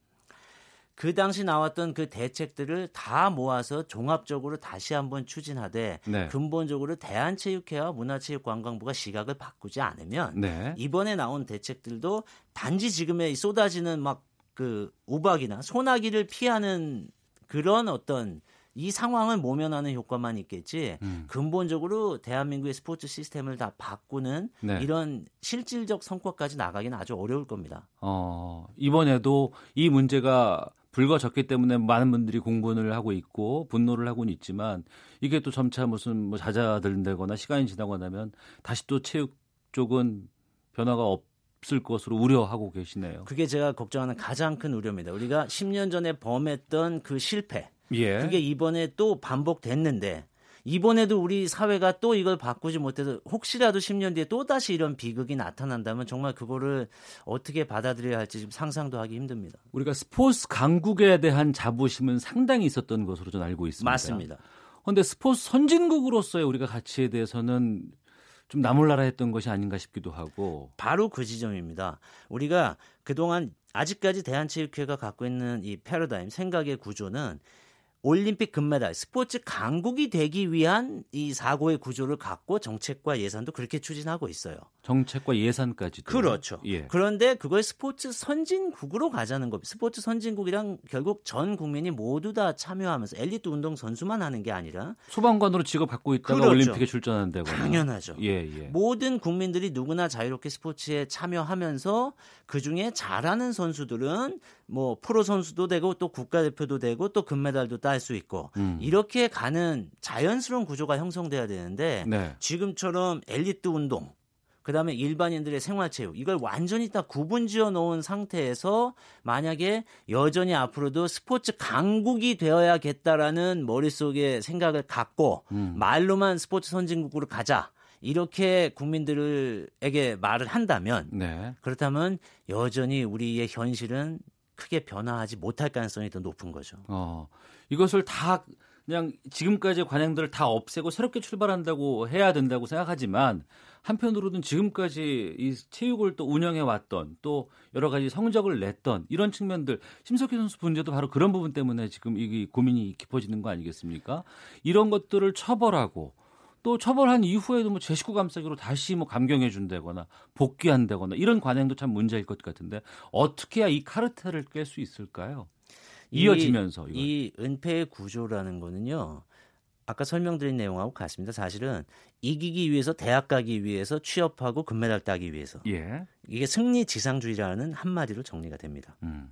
그 당시 나왔던 그 대책들을 다 모아서 종합적으로 다시 한번 추진하되 네. 근본적으로 대한체육회와 문화체육관광부가 시각을 바꾸지 않으면 네. 이번에 나온 대책들도 단지 지금의 쏟아지는 막 그 우박이나 소나기를 피하는 그런 어떤 이 상황을 모면하는 효과만 있겠지 음. 근본적으로 대한민국의 스포츠 시스템을 다 바꾸는 네. 이런 실질적 성과까지 나가기는 아주 어려울 겁니다. 어, 이번에도 이 문제가 불거졌기 때문에 많은 분들이 공분을 하고 있고 분노를 하고는 있지만 이게 또 점차 무슨 뭐 잦아들다거나 시간이 지나고 나면 다시 또 체육 쪽은 변화가 없을 것으로 우려하고 계시네요. 그게 제가 걱정하는 가장 큰 우려입니다. 우리가 10년 전에 범했던 그 실패, 예. 그게 이번에 또 반복됐는데 이번에도 우리 사회가 또 이걸 바꾸지 못해서 혹시라도 10년 뒤에 또 다시 이런 비극이 나타난다면 정말 그거를 어떻게 받아들여야 할지 지금 상상도 하기 힘듭니다. 우리가 스포츠 강국에 대한 자부심은 상당히 있었던 것으로 저는 알고 있습니다. 맞습니다. 그런데 스포츠 선진국으로서의 우리가 가치에 대해서는 좀 나몰라라 했던 것이 아닌가 싶기도 하고 바로 그 지점입니다. 우리가 그동안 아직까지 대한체육회가 갖고 있는 이 패러다임 생각의 구조는 올림픽 금메달 스포츠 강국이 되기 위한 이 사고의 구조를 갖고 정책과 예산도 그렇게 추진하고 있어요. 정책과 예산까지도 그렇죠. 예. 그런데 그걸 스포츠 선진국으로 가자는 겁니다. 스포츠 선진국이랑 결국 전 국민이 모두 다 참여하면서 엘리트 운동 선수만 하는 게 아니라 소방관으로 직업 갖고 있다가 그렇죠. 올림픽에 출전한다거나 당연하죠. 예, 예. 모든 국민들이 누구나 자유롭게 스포츠에 참여하면서 그 중에 잘하는 선수들은 뭐 프로 선수도 되고 또 국가대표도 되고 또 금메달도 딸 수 있고 음. 이렇게 가는 자연스러운 구조가 형성돼야 되는데 네. 지금처럼 엘리트 운동 그다음에 일반인들의 생활체육 이걸 완전히 딱 구분 지어 놓은 상태에서 만약에 여전히 앞으로도 스포츠 강국이 되어야겠다라는 머릿속에 생각을 갖고 음. 말로만 스포츠 선진국으로 가자 이렇게 국민들에게 말을 한다면 네. 그렇다면 여전히 우리의 현실은 크게 변화하지 못할 가능성이 더 높은 거죠. 어, 이것을 다 그냥 지금까지 관행들을 다 없애고 새롭게 출발한다고 해야 된다고 생각하지만 한편으로는 지금까지 이 체육을 또 운영해 왔던 또 여러 가지 성적을 냈던 이런 측면들 심석희 선수 문제도 바로 그런 부분 때문에 지금 이게 고민이 깊어지는 거 아니겠습니까? 이런 것들을 처벌하고 또 처벌한 이후에도 뭐 제19 감싸기로 다시 뭐 감경해 준다거나 복귀한다거나 이런 관행도 참 문제일 것 같은데 어떻게 해야 이 카르텔을 깰 수 있을까요? 이어지면서 이. 이 은폐의 구조라는 거는요. 아까 설명드린 내용하고 같습니다. 사실은 이기기 위해서 대학 가기 위해서 취업하고 금메달 따기 위해서 예. 이게 승리 지상주의라는 한마디로 정리가 됩니다. 음.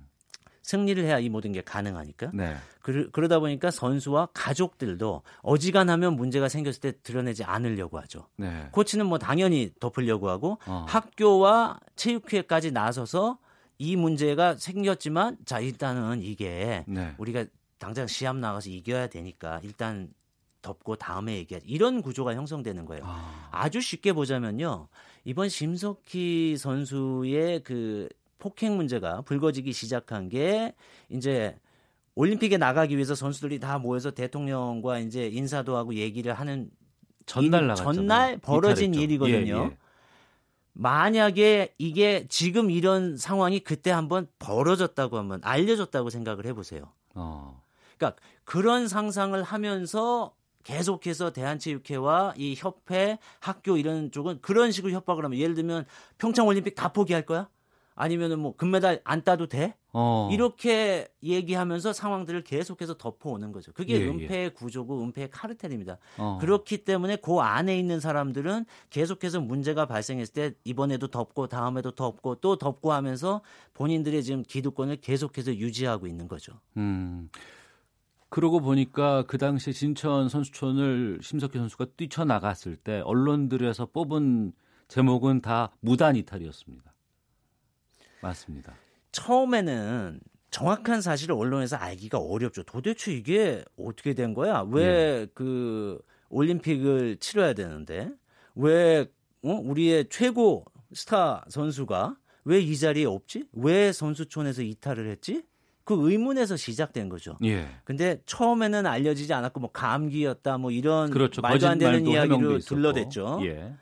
승리를 해야 이 모든 게 가능하니까. 네. 그러, 그러다 보니까 선수와 가족들도 어지간하면 문제가 생겼을 때 드러내지 않으려고 하죠. 네. 코치는 뭐 당연히 덮으려고 하고 어. 학교와 체육회까지 나서서 이 문제가 생겼지만 자 일단은 이게 네. 우리가 당장 시합 나가서 이겨야 되니까 일단 덮고 다음에 얘기하자 이런 구조가 형성되는 거예요. 아. 주 쉽게 보자면요 이번 심석희 선수의 그 폭행 문제가 불거지기 시작한 게 이제 올림픽에 나가기 위해서 선수들이 다 모여서 대통령과 이제 인사도 하고 얘기를 하는 전날 일- 나갔잖아요. 전날 벌어진 이탈했죠. 일이거든요. 예, 예. 만약에 이게 지금 이런 상황이 그때 한번 벌어졌다고 한번 알려졌다고 생각을 해보세요. 어. 그러니까 그런 상상을 하면서 계속해서 대한체육회와 이 협회, 학교 이런 쪽은 그런 식으로 협박을 하면 예를 들면 평창 올림픽 다 포기할 거야? 아니면은 뭐 금메달 안 따도 돼? 어. 이렇게 얘기하면서 상황들을 계속해서 덮어오는 거죠. 그게 예, 예. 은폐의 구조고 은폐의 카르텔입니다. 어. 그렇기 때문에 그 안에 있는 사람들은 계속해서 문제가 발생했을 때 이번에도 덮고 다음에도 덮고 또 덮고 하면서 본인들의 지금 기득권을 계속해서 유지하고 있는 거죠. 음. 그러고 보니까 그 당시 진천 선수촌을 심석희 선수가 뛰쳐나갔을 때 언론들에서 뽑은 제목은 다 무단 이탈이었습니다. 맞습니다. 처음에는 정확한 사실을 언론에서 알기가 어렵죠. 도대체 이게 어떻게 된 거야? 왜그 올림픽을 치러야 되는데 왜 어? 우리의 최고 스타 선수가 왜 이 자리에 없지? 왜 선수촌에서 이탈을 했지? 그 의문에서 시작된 거죠. 예. 근데 처음에는 알려지지 않았고 뭐 감기였다 뭐 이런 그렇죠. 말도 안 되는 이야기로. 둘러댔죠. 예.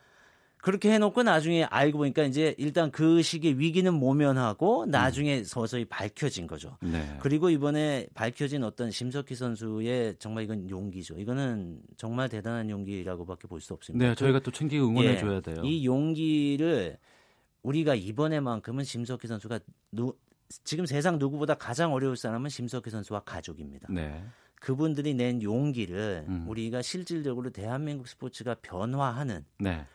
그렇게 해놓고 나중에 알고 보니까 이제 일단 그 시기에 위기는 모면하고 나중에 서서히 밝혀진 거죠. 네. 그리고 이번에 밝혀진 어떤 심석희 선수의 정말 이건 용기죠. 이거는 정말 대단한 용기라고밖에 볼 수 없습니다. 네, 저희가 또 챙기고 응원해 예, 줘야 돼요. 이 용기를 우리가 이번에만큼은 심석희 선수가 누, 지금 세상 누구보다 가장 어려울 사람은 심석희 선수와 가족입니다. 네. 그분들이 낸 용기를 음. 우리가 실질적으로 대한민국 스포츠가 변화하는 네.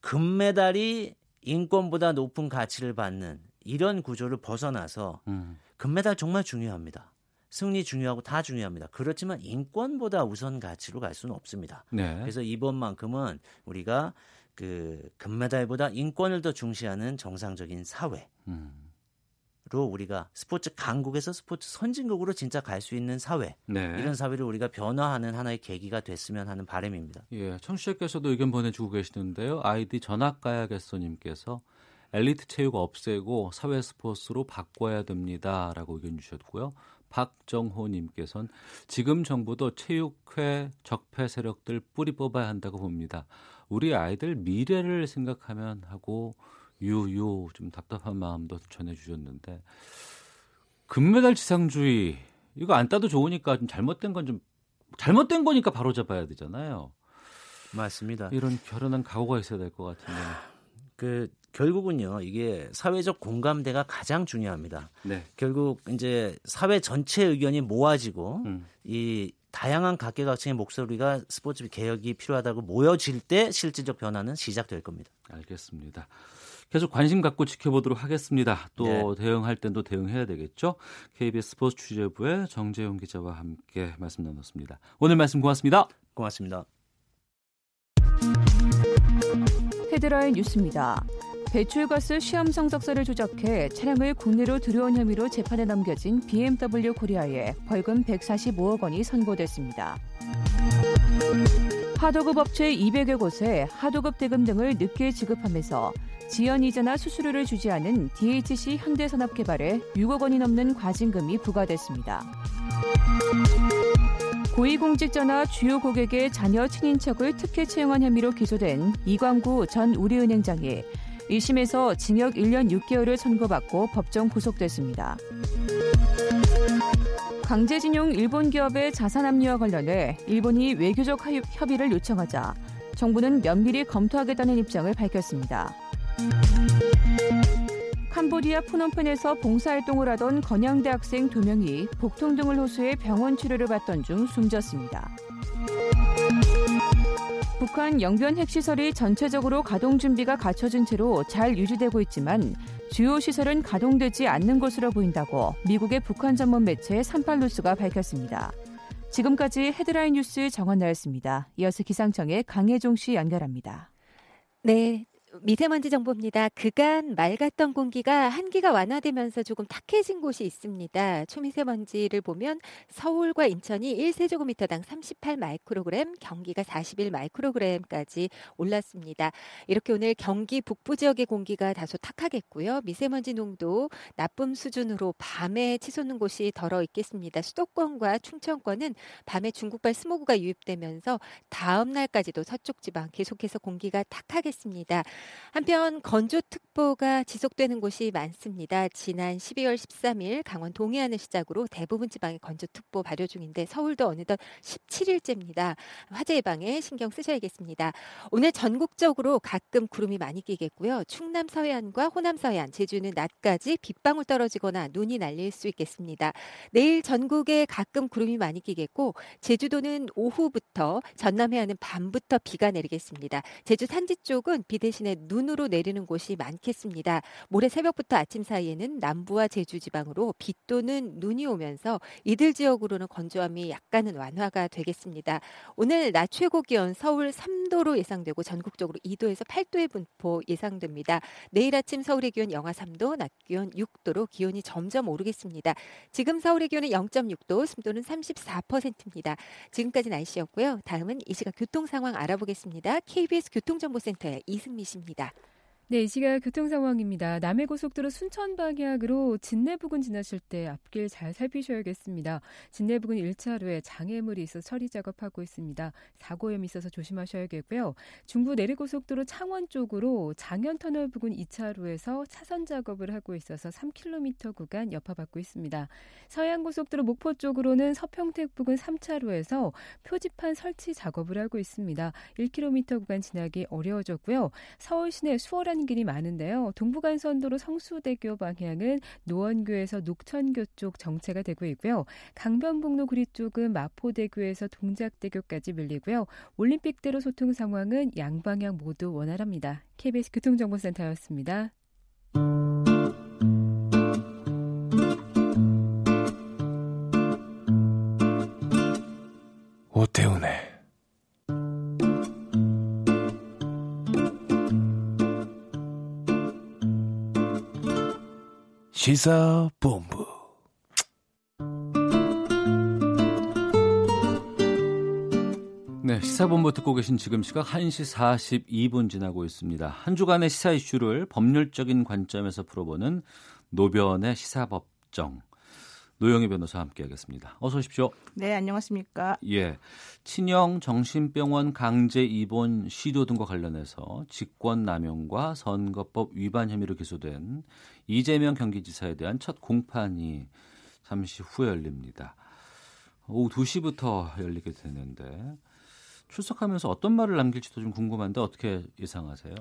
금메달이 인권보다 높은 가치를 받는 이런 구조를 벗어나서 음. 금메달 정말 중요합니다. 승리 중요하고 다 중요합니다. 그렇지만 인권보다 우선 가치로 갈 수는 없습니다. 네. 그래서 이번만큼은 우리가 그 금메달보다 인권을 더 중시하는 정상적인 사회 로 음. 우리가 스포츠 강국에서 스포츠 선진국으로 진짜 갈 수 있는 사회 네. 이런 사회를 우리가 변화하는 하나의 계기가 됐으면 하는 바람입니다. 예, 청취자께서도 의견 보내주고 계시는데요. 아이디 전학가야겠어님께서 엘리트 체육 없애고 사회 스포츠로 바꿔야 됩니다라고 의견 주셨고요. 박정호님께서는 지금 정부도 체육회 적폐 세력들 뿌리 뽑아야 한다고 봅니다. 우리 아이들 미래를 생각하면 하고 유유 좀 답답한 마음도 전해주셨는데 금메달 지상주의 이거 안 따도 좋으니까 좀 잘못된 건 좀 잘못된 거니까 바로 잡아야 되잖아요. 맞습니다. 이런 결연한 각오가 있어야 될 것 같은데. 그 결국은요 이게 사회적 공감대가 가장 중요합니다. 네. 결국 이제 사회 전체 의견이 모아지고 음. 이 다양한 각계각층의 목소리가 스포츠 개혁이 필요하다고 모여질 때 실질적 변화는 시작될 겁니다. 알겠습니다. 계속 관심 갖고 지켜보도록 하겠습니다. 또 네. 대응할 땐도 대응해야 되겠죠. KBS 스포츠 취재부의 정재용 기자와 함께 말씀 나눴습니다. 오늘 말씀 고맙습니다. 고맙습니다. 헤드라인 뉴스입니다. 배출가스 시험 성적서를 조작해 차량을 국내로 들여온 혐의로 재판에 넘겨진 BMW 코리아에 벌금 145억 원이 선고됐습니다. 하도급 업체 200여 곳에 하도급 대금 등을 늦게 지급하면서 지연 이자나 수수료를 주지 않은 DHC 현대산업개발에 6억 원이 넘는 과징금이 부과됐습니다. 고위공직자나 주요 고객의 자녀 친인척을 특혜 채용한 혐의로 기소된 이광구 전 우리은행장이 1심에서 징역 1년 6개월을 선고받고 법정 구속됐습니다. 강제징용 일본 기업의 자산 압류와 관련해 일본이 외교적 협의를 요청하자 정부는 면밀히 검토하겠다는 입장을 밝혔습니다. 캄보디아 푸놈펜에서 봉사활동을 하던 건양대 학생 2명이 복통 등을 호소해 병원 치료를 받던 중 숨졌습니다. 북한 영변 핵시설이 전체적으로 가동 준비가 갖춰진 채로 잘 유지되고 있지만 주요 시설은 가동되지 않는 것으로 보인다고 미국의 북한 전문 매체 산팔루스가 밝혔습니다. 지금까지 헤드라인 뉴스 정원 나였습니다. 이어서 기상청의 강혜종 씨 연결합니다. 네, 미세먼지 정보입니다. 그간 맑았던 공기가 한기가 완화되면서 조금 탁해진 곳이 있습니다. 초미세먼지를 보면 서울과 인천이 1세제곱미터당 38 마이크로그램, 경기가 41 마이크로그램까지 올랐습니다. 이렇게 오늘 경기 북부 지역의 공기가 다소 탁하겠고요. 미세먼지 농도 나쁨 수준으로 밤에 치솟는 곳이 더러 있겠습니다. 수도권과 충청권은 밤에 중국발 스모그가 유입되면서 다음 날까지도 서쪽 지방 계속해서 공기가 탁하겠습니다. 한편 건조특보가 지속되는 곳이 많습니다. 지난 12월 13일 강원 동해안을 시작으로 대부분 지방에 건조특보 발효 중인데 서울도 어느덧 17일째입니다. 화재 예방에 신경 쓰셔야겠습니다. 오늘 전국적으로 가끔 구름이 많이 끼겠고요. 충남 서해안과 호남 서해안, 제주는 낮까지 빗방울 떨어지거나 눈이 날릴 수 있겠습니다. 내일 전국에 가끔 구름이 많이 끼겠고 제주도는 오후부터 전남 해안은 밤부터 비가 내리겠습니다. 제주 산지 쪽은 비 대신에 눈으로 내리는 곳이 많겠습니다. 모레 새벽부터 아침 사이에는 남부와 제주 지방으로 비 또는 눈이 오면서 이들 지역으로는 건조함이 약간은 완화가 되겠습니다. 오늘 낮 최고 기온 서울 3도로 예상되고 전국적으로 2도에서 8도의 분포 예상됩니다. 내일 아침 서울의 기온 영하 3도, 낮 기온 6도로 기온이 점점 오르겠습니다. 지금 서울의 기온은 0.6도, 습도는 34%입니다. 지금까지 날씨였고요. 다음은 이 시각 교통 상황 알아보겠습니다. KBS 교통정보센터의 이승미 씨입니다. 있습니다. 네, 이 시각 교통 상황입니다. 남해고속도로 순천 방향으로 진내 부근 지나실 때 앞길 잘 살피셔야겠습니다. 진내 부근 1차로에 장애물이 있어 처리 작업하고 있습니다. 사고 위험이 있어서 조심하셔야겠고요. 중부 내리고속도로 창원 쪽으로 장현터널 부근 2차로에서 차선 작업을 하고 있어서 3km 구간 여파받고 있습니다. 서해안고속도로 목포 쪽으로는 서평택 부근 3차로에서 표지판 설치 작업을 하고 있습니다. 1km 구간 지나기 어려워졌고요. 서울 시내 수월한 출퇴근길이 많은데요. 동부간선도로 성수대교 방향은 노원교에서 녹천교 쪽 정체가 되고 있고요. 강변북로 구리 쪽은 마포대교에서 동작대교까지 밀리고요. 올림픽대로 소통 상황은 양방향 모두 원활합니다. KBS 교통정보센터였습니다. 오태훈의 시사본부 네, 시사본부 듣고 계신 지금 시각 1시 42분 지나고 있습니다. 한 주간의 시사 이슈를 법률적인 관점에서 풀어보는 노변의 시사법정. 노영희 변호사와 함께하겠습니다. 어서 오십시오. 네, 안녕하십니까. 예, 친형 정신병원 강제 입원 시도 등과 관련해서 직권남용과 선거법 위반 혐의로 기소된 이재명 경기지사에 대한 첫 공판이 잠시 후에 열립니다. 오후 2시부터 열리게 되는데 출석하면서 어떤 말을 남길지도 좀 궁금한데 어떻게 예상하세요?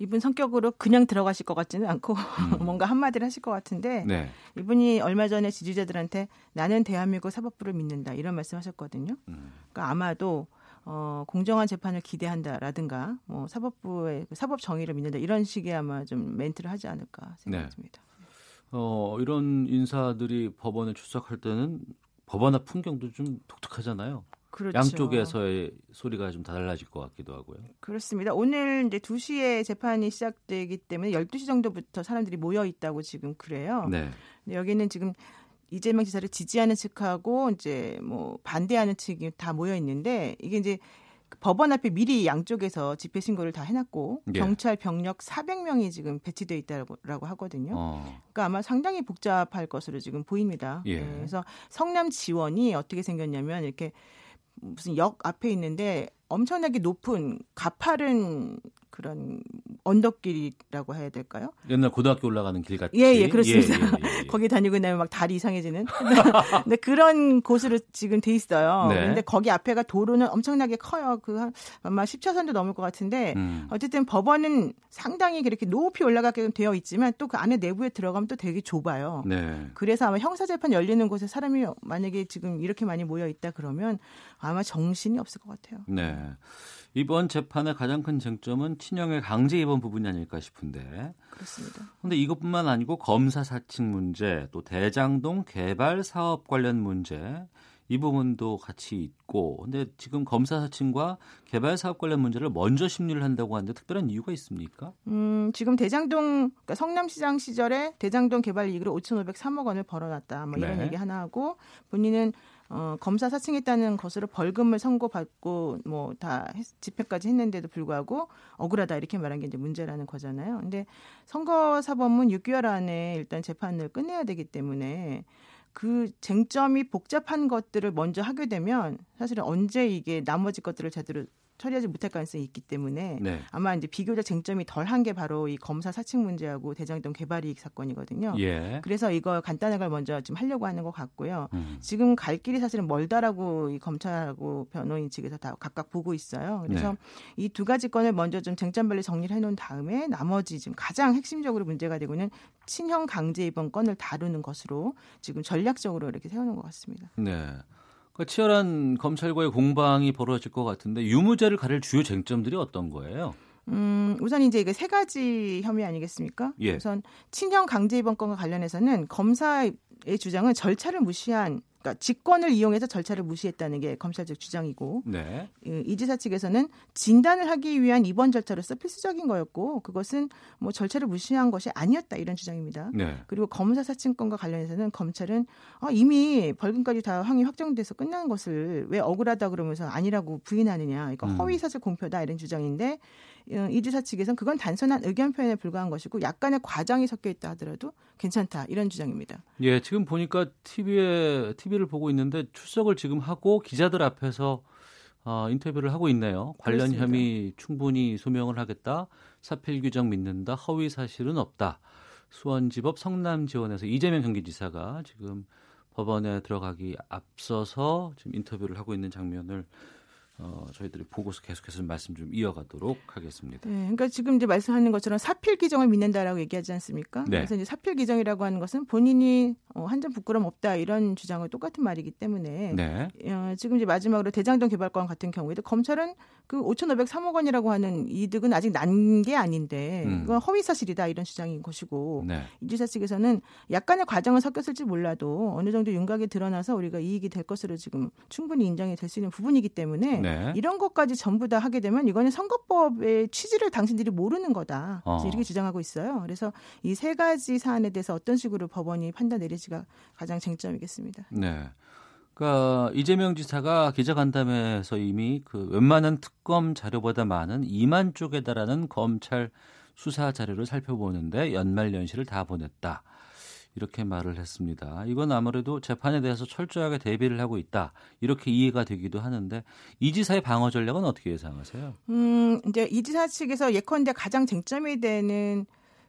이분 성격으로 그냥 들어가실 것 같지는 않고 음. 뭔가 한마디를 하실 것 같은데 네. 이분이 얼마 전에 지지자들한테 나는 대한민국 사법부를 믿는다 이런 말씀하셨거든요. 음. 그러니까 아마도 어, 공정한 재판을 기대한다라든가 뭐 사법부의 그 사법 정의를 믿는다 이런 식의 아마 좀 멘트를 하지 않을까 생각합니다. 네. 어, 이런 인사들이 법원에 출석할 때는 법원 앞 풍경도 좀 독특하잖아요. 그렇죠. 양쪽에서의 소리가 좀 달라질 것 같기도 하고요. 그렇습니다. 오늘 이제 2시에 재판이 시작되기 때문에 12시 정도부터 사람들이 모여 있다고 지금 그래요. 네. 여기는 지금 이재명 지사를 지지하는 측하고 이제 뭐 반대하는 측이 다 모여 있는데 이게 이제 법원 앞에 미리 양쪽에서 집회 신고를 다 해놨고 예. 경찰 병력 400명이 지금 배치돼 있다고 하거든요. 어. 그러니까 아마 상당히 복잡할 것으로 지금 보입니다. 예. 네, 그래서 성남 지원이 어떻게 생겼냐면 이렇게 무슨 역 앞에 있는데 엄청나게 높은 가파른 그런 언덕길이라고 해야 될까요? 옛날 고등학교 올라가는 길 같이. 예, 예, 그렇습니다. 예, 예, 예, 예. 거기 다니고 나면 막 다리 이상해지는. 근데 그런 곳으로 지금 돼 있어요. 네. 근데 거기 앞에가 도로는 엄청나게 커요. 그한 아마 10차선도 넘을 것 같은데 음. 어쨌든 법원은 상당히 그렇게 높이 올라가게 되어 있지만 또 그 안에 내부에 들어가면 또 되게 좁아요. 네. 그래서 아마 형사 재판 열리는 곳에 사람이 만약에 지금 이렇게 많이 모여 있다 그러면 아마 정신이 없을 것 같아요. 네. 이번 재판의 가장 큰 쟁점은 친형의 강제 입원 부분이 아닐까 싶은데. 그렇습니다. 그런데 이것뿐만 아니고 검사 사칭 문제, 또 대장동 개발 사업 관련 문제, 이 부분도 같이 있고 근데 지금 검사 사칭과 개발 사업 관련 문제를 먼저 심리를 한다고 하는데 특별한 이유가 있습니까? 음, 지금 대장동 그러니까 성남시장 시절에 대장동 개발 이익으로 5,503억 원을 벌어놨다. 뭐 이런 네. 얘기 하나 하고 본인은 어, 검사 사칭했다는 것으로 벌금을 선고받고 뭐 다 집회까지 했는데도 불구하고 억울하다 이렇게 말한 게 이제 문제라는 거잖아요. 근데 선거사법은 6개월 안에 일단 재판을 끝내야 되기 때문에 그 쟁점이 복잡한 것들을 먼저 하게 되면 사실은 언제 이게 나머지 것들을 제대로 처리하지 못할 가능성이 있기 때문에 네. 아마 이제 비교적 쟁점이 덜한 게 바로 이 검사 사칭 문제하고 대장동 개발 이익 사건이거든요. 예. 그래서 이거 간단한 걸 먼저 좀 하려고 하는 것 같고요. 음. 지금 갈 길이 사실은 멀다라고 이 검찰하고 변호인 측에서 다 각각 보고 있어요. 그래서 네. 이두 가지 건을 먼저 좀 쟁점별로 정리를 해놓은 다음에 나머지 지금 가장 핵심적으로 문제가 되고 있는 친형 강제 입원 건을 다루는 것으로 지금 전략적으로 이렇게 세우는 것 같습니다. 네. 그 치열한 검찰과의 공방이 벌어질 것 같은데 유무죄를 가릴 주요 쟁점들이 어떤 거예요? 음, 우선 이제 이게 세 가지 혐의 아니겠습니까? 예. 우선 친형 강제 입원건과 관련해서는 검사 의 주장은 절차를 무시한 그러니까 직권을 이용해서 절차를 무시했다는 게 검찰 측 주장이고 네. 이 지사 측에서는 진단을 하기 위한 입원 절차로서 필수적인 거였고 그것은 뭐 절차를 무시한 것이 아니었다 이런 주장입니다. 네. 그리고 검사 사칭권과 관련해서는 검찰은 아, 이미 벌금까지 다 항의 확정돼서 끝난 것을 왜 억울하다 그러면서 아니라고 부인하느냐 이거 음. 허위 사실 공표다 이런 주장인데 어, 이 지사 측에서는 그건 단순한 의견 표현에 불과한 것이고 약간의 과장이 섞여 있다 하더라도 괜찮다 이런 주장입니다. 예, 지금 보니까 TV에 TV를 보고 있는데 출석을 지금 하고 기자들 앞에서 어, 인터뷰를 하고 있네요. 관련 그렇습니다. 혐의 충분히 소명을 하겠다. 사필 규정 믿는다. 허위 사실은 없다. 수원지법 성남지원에서 이재명 경기지사가 지금 법원에 들어가기 앞서서 지금 인터뷰를 하고 있는 장면을 어, 저희들이 보고서 계속해서 말씀 좀 이어가도록 하겠습니다. 네, 그러니까 지금 이제 말씀하는 것처럼 사필 기정을 믿는다라고 얘기하지 않습니까? 네. 그래서 이제 사필 기정이라고 하는 것은 본인이 어, 한점 부끄럼 없다 이런 주장과 똑같은 말이기 때문에 네. 어, 지금 이제 마지막으로 대장동 개발권 같은 경우에도 검찰은 그 5,503억 원이라고 하는 이득은 아직 난 게 아닌데 음. 이건 허위 사실이다 이런 주장인 것이고 네. 이 지사 측에서는 약간의 과정은 섞였을지 몰라도 어느 정도 윤곽이 드러나서 우리가 이익이 될 것으로 지금 충분히 인정이 될 수 있는 부분이기 때문에 네. 이런 것까지 전부 다 하게 되면 이거는 선거법의 취지를 당신들이 모르는 거다. 어. 이렇게 주장하고 있어요. 그래서 이 세 가지 사안에 대해서 어떤 식으로 법원이 판단 내릴지가 가장 쟁점이겠습니다. 네. 그러니까 이재명 지사가 기자간담회에서 이미 그 웬만한 특검 자료보다 많은 2만 쪽에 달하는 검찰 수사 자료를 살펴보는데 연말 연시를 다 보냈다. 이렇게 말을 했습니다. 이건 아무래도 재판에 대해서 철저하게 대비를 하고 있다. 이렇게 이해가 되기도 하는데 이 지사의 방어 전략은 어떻게 예상하세요? 음, 이제 이 지사 측에서 예컨대 가장 쟁점이 되는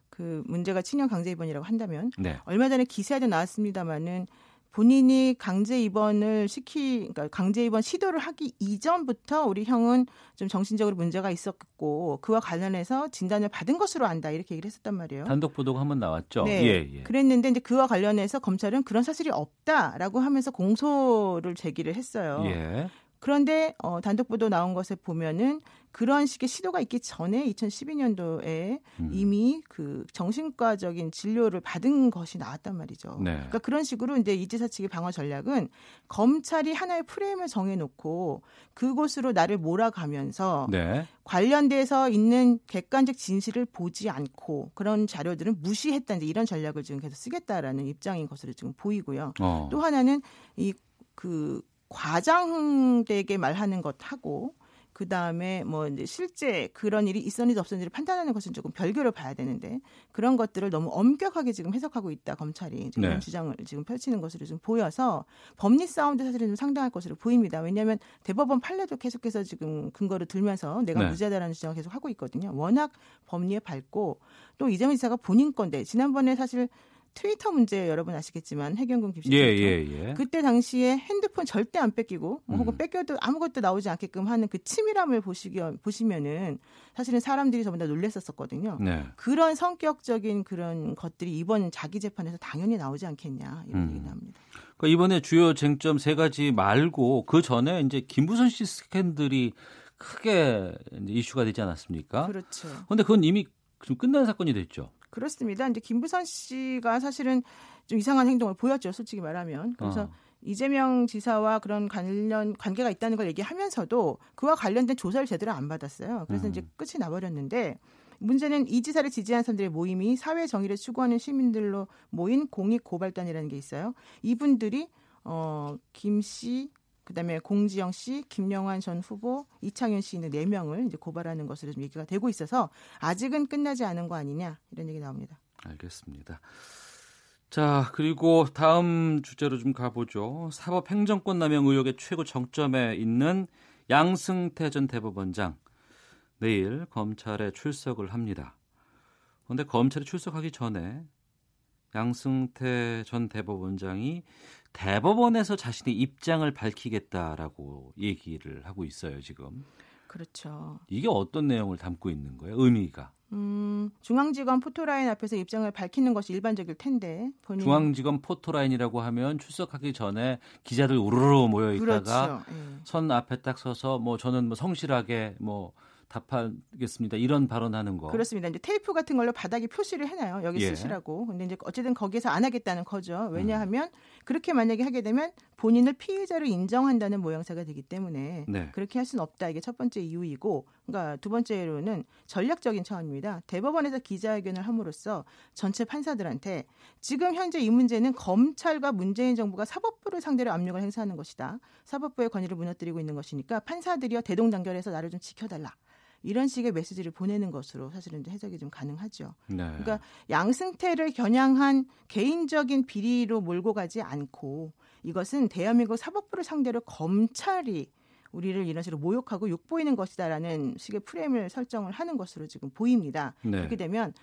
그 문제가 친형 강제 입원이라고 한다면 네. 얼마 전에 기사에도 나왔습니다마는 본인이 강제 입원을 시키, 그러니까 강제 입원 시도를 하기 이전부터 우리 형은 좀 정신적으로 문제가 있었고 그와 관련해서 진단을 받은 것으로 안다 이렇게 얘기를 했었단 말이에요. 단독 보도가 한 번 나왔죠. 네. 예, 예. 그랬는데 이제 그와 관련해서 검찰은 그런 사실이 없다라고 하면서 공소를 제기를 했어요. 예. 그런데 어, 단독 보도 나온 것에 보면은 그런 식의 시도가 있기 전에 2012년도에 음. 이미 그 정신과적인 진료를 받은 것이 나왔단 말이죠. 네. 그러니까 그런 식으로 이제 이지사 측의 방어 전략은 검찰이 하나의 프레임을 정해놓고 그곳으로 나를 몰아가면서 네. 관련돼서 있는 객관적 진실을 보지 않고 그런 자료들은 무시했다 이제 이런 전략을 지금 계속 쓰겠다라는 입장인 것으로 지금 보이고요. 어. 또 하나는 이그 과장되게 말하는 것하고 그 다음에 뭐 이제 실제 그런 일이 있었는지 없었는지를 판단하는 것은 조금 별개로 봐야 되는데 그런 것들을 너무 엄격하게 지금 해석하고 있다 검찰이 지금 네. 이런 주장을 지금 펼치는 것으로 좀 보여서 법리 싸움도 사실은 좀 상당할 것으로 보입니다. 왜냐하면 대법원 판례도 계속해서 지금 근거를 들면서 내가 네. 무죄다라는 주장을 계속 하고 있거든요. 워낙 법리에 밝고 또 이재명 지사가 본인 건데 지난번에 사실 트위터 문제 여러분 아시겠지만 해경군 김씨 예, 트위터. 예, 예. 그때 당시에 핸드폰 절대 안 뺏기고 뭐 음. 혹은 뺏겨도 아무것도 나오지 않게끔 하는 그 치밀함을 보시기 보시면은 사실은 사람들이 전부 다 놀랬었었거든요. 네. 그런 성격적인 그런 것들이 이번 자기 재판에서 당연히 나오지 않겠냐 이런 음. 얘기 나옵니다. 그러니까 이번에 주요 쟁점 세 가지 말고 그 전에 이제 김부선 씨 스캔들이 크게 이슈가 되지 않았습니까? 그렇죠. 그런데 그건 이미 좀 끝난 사건이 됐죠. 그렇습니다. 이제 김부선 씨가 사실은 좀 이상한 행동을 보였죠. 솔직히 말하면. 그래서 어. 이재명 지사와 그런 관련 관계가 있다는 걸 얘기하면서도 그와 관련된 조사를 제대로 안 받았어요. 그래서 음. 이제 끝이 나버렸는데 문제는 이 지사를 지지한 사람들의 모임이 사회 정의를 추구하는 시민들로 모인 공익 고발단이라는 게 있어요. 이분들이 어, 김 씨, 그다음에 공지영 씨, 김영환 전 후보, 이창현 씨 있는 네 명을 이제 고발하는 것으로 좀 얘기가 되고 있어서 아직은 끝나지 않은 거 아니냐 이런 얘기 나옵니다. 알겠습니다. 자, 그리고 다음 주제로 좀 가보죠. 사법 행정권 남용 의혹의 최고 정점에 있는 양승태 전 대법원장 내일 검찰에 출석을 합니다. 그런데 검찰에 출석하기 전에 양승태 전 대법원장이 대법원에서 자신의 입장을 밝히겠다라고 얘기를 하고 있어요, 지금. 그렇죠. 이게 어떤 내용을 담고 있는 거예요? 의미가. 음, 중앙지검 포토라인 앞에서 입장을 밝히는 것이 일반적일 텐데 본인 중앙지검 포토라인이라고 하면 출석하기 전에 기자들 우르르 모여 있다가 그렇죠. 예. 선 앞에 딱 서서 뭐 저는 뭐 성실하게 뭐 답하겠습니다. 이런 발언하는 거. 그렇습니다. 이제 테이프 같은 걸로 바닥에 표시를 해놔요. 여기 예. 쓰시라고. 근데 이제 어쨌든 거기에서 안 하겠다는 거죠. 왜냐하면 음. 그렇게 만약에 하게 되면 본인을 피해자로 인정한다는 모양새가 되기 때문에 네. 그렇게 할 수는 없다. 이게 첫 번째 이유이고, 그러니까 두 번째로는 전략적인 차원입니다. 대법원에서 기자회견을 함으로써 전체 판사들한테 지금 현재 이 문제는 검찰과 문재인 정부가 사법부를 상대로 압력을 행사하는 것이다. 사법부의 권위를 무너뜨리고 있는 것이니까 판사들이여 대동단결해서 나를 좀 지켜달라. 이런 식의 메시지를 보내는 것으로 사실은 해석이 좀 가능하죠. 네. 그러니까 양승태를 겨냥한 개인적인 비리로 몰고 가지 않고 이것은 대한민국 사법부를 상대로 검찰이 우리를 이런 식으로 모욕하고 욕보이는 것이다라는 식의 프레임을 설정을 하는 것으로 지금 보입니다. 네. 그렇게 되면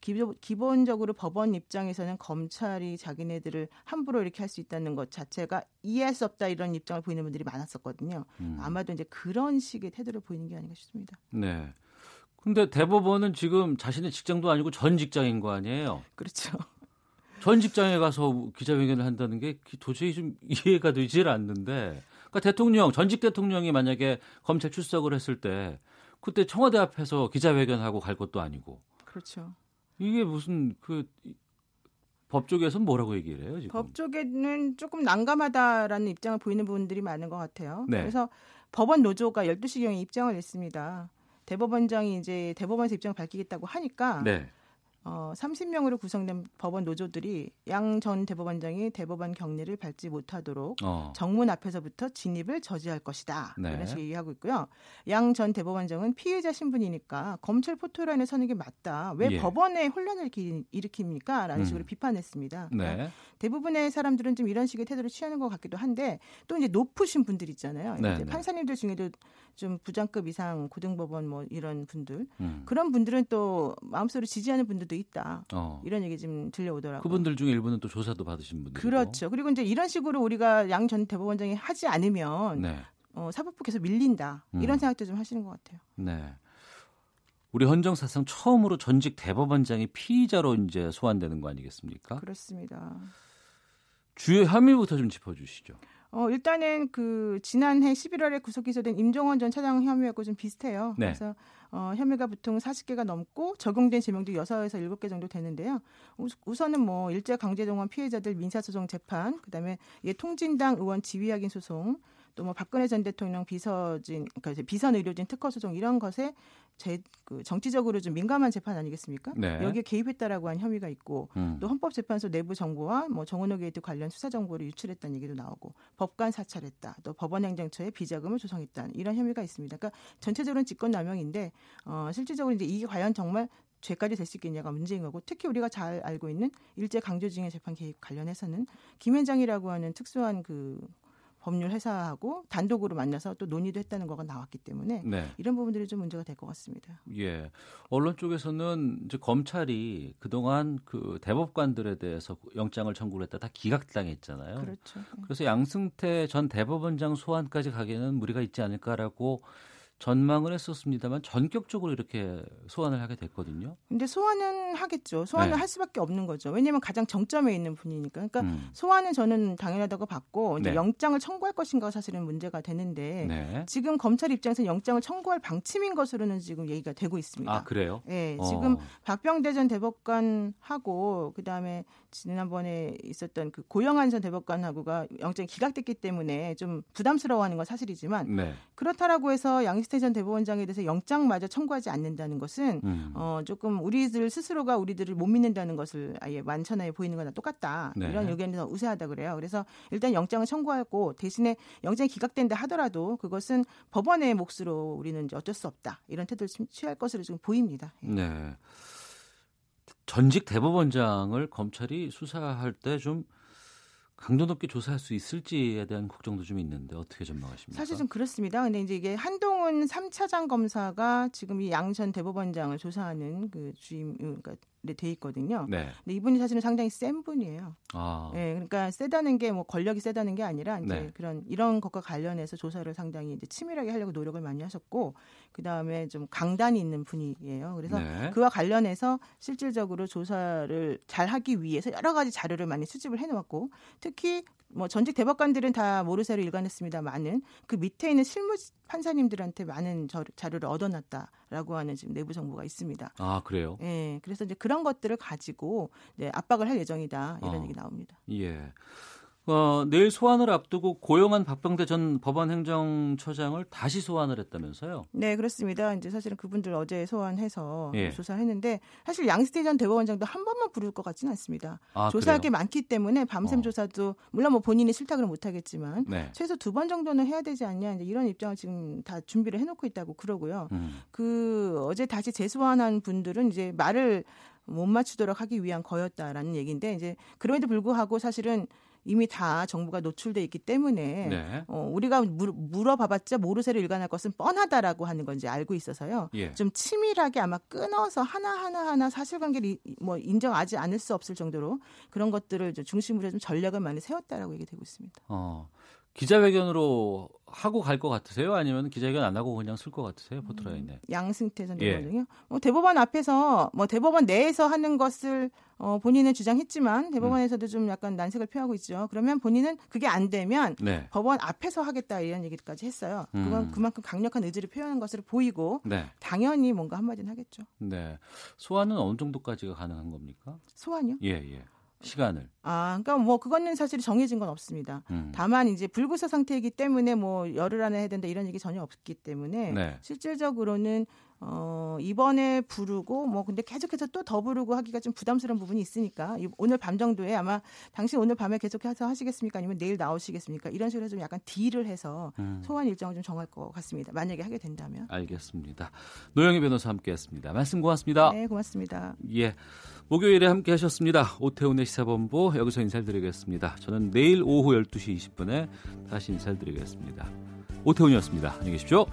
기본적으로 법원 입장에서는 검찰이 자기네들을 함부로 이렇게 할 수 있다는 것 자체가 이해할 수 없다 이런 입장을 보이는 분들이 많았었거든요. 음. 아마도 이제 그런 식의 태도를 보이는 게 아닌가 싶습니다. 네. 근데 대법원은 지금 자신의 직장도 아니고 전 직장인 거 아니에요? 그렇죠. 전 직장에 가서 기자회견을 한다는 게 도저히 좀 이해가 되질 않는데, 그러니까 대통령 전직 대통령이 만약에 검찰 출석을 했을 때 그때 청와대 앞에서 기자회견하고 갈 것도 아니고. 그렇죠. 이게 무슨 그 법조계에서는 뭐라고 얘기를 해요, 지금? 법조계는 조금 난감하다라는 입장을 보이는 분들이 많은 것 같아요. 네. 그래서 법원 노조가 12시경에 입장을 냈습니다. 대법원장이 이제 대법원에서 입장을 밝히겠다고 하니까 네. 어, 30명으로 구성된 법원 노조들이 양 전 대법원장이 대법원 경례를 밟지 못하도록 어. 정문 앞에서부터 진입을 저지할 것이다. 네. 이런 식으로 얘기하고 있고요. 양 전 대법원장은 피해자 신분이니까 검찰 포토라인에 서는 게 맞다. 왜 예. 법원에 혼란을 일으킵니까? 라는 음. 식으로 비판했습니다. 네. 그러니까 대부분의 사람들은 좀 이런 식의 태도를 취하는 것 같기도 한데 또 이제 높으신 분들 있잖아요. 네, 네. 판사님들 중에도 좀 부장급 이상 고등법원 뭐 이런 분들 음. 그런 분들은 또 마음속으로 지지하는 분들도 있다. 어. 이런 얘기 좀 들려오더라고요. 그분들 중에 일부는 또 조사도 받으신 분들. 그렇죠. 그리고 이제 이런 식으로 우리가 양 전 대법원장이 하지 않으면 네. 어, 사법부 계속 밀린다. 음. 이런 생각도 좀 하시는 것 같아요. 네. 우리 헌정 사상 처음으로 전직 대법원장이 피의자로 이제 소환되는 거 아니겠습니까? 그렇습니다. 주요 혐의부터 좀 짚어주시죠. 어, 일단은 그 지난해 11월에 구속 기소된 임종헌 전 차장 혐의하고 좀 비슷해요. 네. 그래서 어, 혐의가 보통 40개가 넘고 적용된 죄명도 6에서 7개 정도 되는데요. 우- 우선은 뭐 일제 강제동원 피해자들 민사소송 재판, 그다음에 예 통진당 의원 지위확인 소송, 또 뭐 박근혜 전 대통령 비서진, 그러니까 이제 비선 의료진 특허 소송 이런 것에 제, 그 정치적으로 좀 민감한 재판 아니겠습니까? 네. 여기에 개입했다라고 한 혐의가 있고 음. 또 헌법재판소 내부 정보와 뭐 정운호 게이트 관련 수사 정보를 유출했다는 얘기도 나오고 법관 사찰했다. 또 법원행정처에 비자금을 조성했다. 이런 혐의가 있습니다. 그러니까 전체적으로는 직권남용인데 어, 실질적으로 이제 이게 과연 정말 죄까지 될 수 있겠냐가 문제인 거고 특히 우리가 잘 알고 있는 일제 강제징용 재판 개입 관련해서는 김현장이라고 하는 특수한 그 법률 회사하고 단독으로 만나서 또 논의도 했다는 거가 나왔기 때문에 네. 이런 부분들이 좀 문제가 될 것 같습니다. 예. 언론 쪽에서는 이제 검찰이 그동안 그 대법관들에 대해서 영장을 청구를 했다 다 기각당했잖아요. 그렇죠. 그래서 양승태 전 대법원장 소환까지 가기에는 무리가 있지 않을까라고 전망을 했었습니다만 전격적으로 이렇게 소환을 하게 됐거든요. 근데 소환은 하겠죠. 소환을 네. 할 수밖에 없는 거죠. 왜냐하면 가장 정점에 있는 분이니까. 그러니까 음. 소환은 저는 당연하다고 봤고 이제 네. 영장을 청구할 것인가 사실은 문제가 되는데 네. 지금 검찰 입장에서 영장을 청구할 방침인 것으로는 지금 얘기가 되고 있습니다. 아 그래요? 네, 어. 지금 박병대 전 대법관하고 그 다음에 지난번에 있었던 그 고영한 전 대법관하고가 영장이 기각됐기 때문에 좀 부담스러워하는 건 사실이지만 네. 그렇다라고 해서 양희태 전 대법원장에 대해서 영장마저 청구하지 않는다는 것은 음. 어 조금 우리들 스스로가 우리들을 못 믿는다는 것을 아예 만천하에 보이는 거나 똑같다 네. 이런 의견이 더 우세하다 그래요. 그래서 일단 영장을 청구하고 대신에 영장이 기각된다 하더라도 그것은 법원의 몫으로 우리는 어쩔 수 없다 이런 태도를 취할 것으로 지금 보입니다. 네. 전직 대법원장을 검찰이 수사할 때 좀 강도 높게 조사할 수 있을지에 대한 걱정도 좀 있는데 어떻게 전망하십니까? 사실 좀 그렇습니다. 근데 이제 이게 한동 훈 3차장 검사가 지금 이양전 대법원장을 조사하는 그 주임 그러니까 돼 있거든요. 네. 근데 이분이 사실은 상당히 센 분이에요. 아. 네, 그러니까 세다는 게 뭐 권력이 세다는 게 아니라 이제 네. 그런 이런 것과 관련해서 조사를 상당히 이제 치밀하게 하려고 노력을 많이 하셨고 그 다음에 좀 강단이 있는 분이에요. 그래서 네. 그와 관련해서 실질적으로 조사를 잘 하기 위해서 여러 가지 자료를 많이 수집을 해놓았고 특히 뭐 전직 대법관들은 다 모르쇠로 일관했습니다만은 그 밑에 있는 실무 판사님들한 테 많은 저- 자료를 얻어놨다라고 하는 지금 내부 정보가 있습니다. 아 그래요? 예, 그래서 이제 그런 것들을 가지고 이제 압박을 할 예정이다 이런 어. 얘기 나옵니다. 예. 어, 내일 소환을 앞두고 고용한 박병대 전 법원행정처장을 다시 소환을 했다면서요? 네, 그렇습니다. 이제 사실은 그분들 어제 소환해서 예. 조사를 했는데 사실 양스테 전 대법원장도 한 번만 부를 것 같지는 않습니다. 아, 조사할 그래요? 게 많기 때문에 밤샘 어. 조사도 물론 뭐 본인이 싫다고는 못하겠지만 네. 최소 두 번 정도는 해야 되지 않냐 이제 이런 입장을 지금 다 준비를 해놓고 있다고 그러고요. 음. 그 어제 다시 재소환한 분들은 이제 말을 못 맞추도록 하기 위한 거였다라는 얘기인데 이제 그럼에도 불구하고 사실은 이미 다 정부가 노출돼 있기 때문에 네. 어, 우리가 물, 물어봐봤자 모르쇠를 일관할 것은 뻔하다라고 하는 건지 알고 있어서요. 예. 좀 치밀하게 아마 끊어서 하나 하나 하나 사실관계를 이- 뭐 인정하지 않을 수 없을 정도로 그런 것들을 중심으로 좀 전략을 많이 세웠다라고 얘기되고 있습니다. 어, 기자회견으로 하고 갈 것 같으세요? 아니면 기자회견 안 하고 그냥 쓸 것 같으세요? 포트라인에. 양승태 전 예. 대법원이요. 뭐 대법원 앞에서 뭐 대법원 내에서 하는 것을 어, 본인은 주장했지만 대법원에서도 좀 약간 난색을 표하고 있죠. 그러면 본인은 그게 안 되면 네. 법원 앞에서 하겠다 이런 얘기까지 했어요. 그건 음. 그만큼 강력한 의지를 표현한 것으로 보이고 네. 당연히 뭔가 한마디는 하겠죠. 네. 소환은 어느 정도까지가 가능한 겁니까? 소환요? 예, 예. 시간을. 아, 그러니까 뭐 그거는 사실 정해진 건 없습니다. 음. 다만 이제 불구속 상태이기 때문에 뭐 열흘 안에 해야 된다 이런 얘기 전혀 없기 때문에 네. 실질적으로는 어 이번에 부르고 뭐 근데 계속해서 또 더 부르고 하기가 좀 부담스러운 부분이 있으니까 이- 오늘 밤 정도에 아마 당신 오늘 밤에 계속해서 하시겠습니까 아니면 내일 나오시겠습니까 이런 식으로 좀 약간 딜을 해서 음. 소환 일정을 좀 정할 것 같습니다. 만약에 하게 된다면. 알겠습니다. 노영희 변호사 함께했습니다. 말씀 고맙습니다. 네, 고맙습니다. 예. 목요일에 함께 하셨습니다. 오태훈의 시사본부 여기서 인사를 드리겠습니다. 저는 내일 오후 12시 20분에 다시 인사를 드리겠습니다. 오태훈이었습니다. 안녕히 계십시오.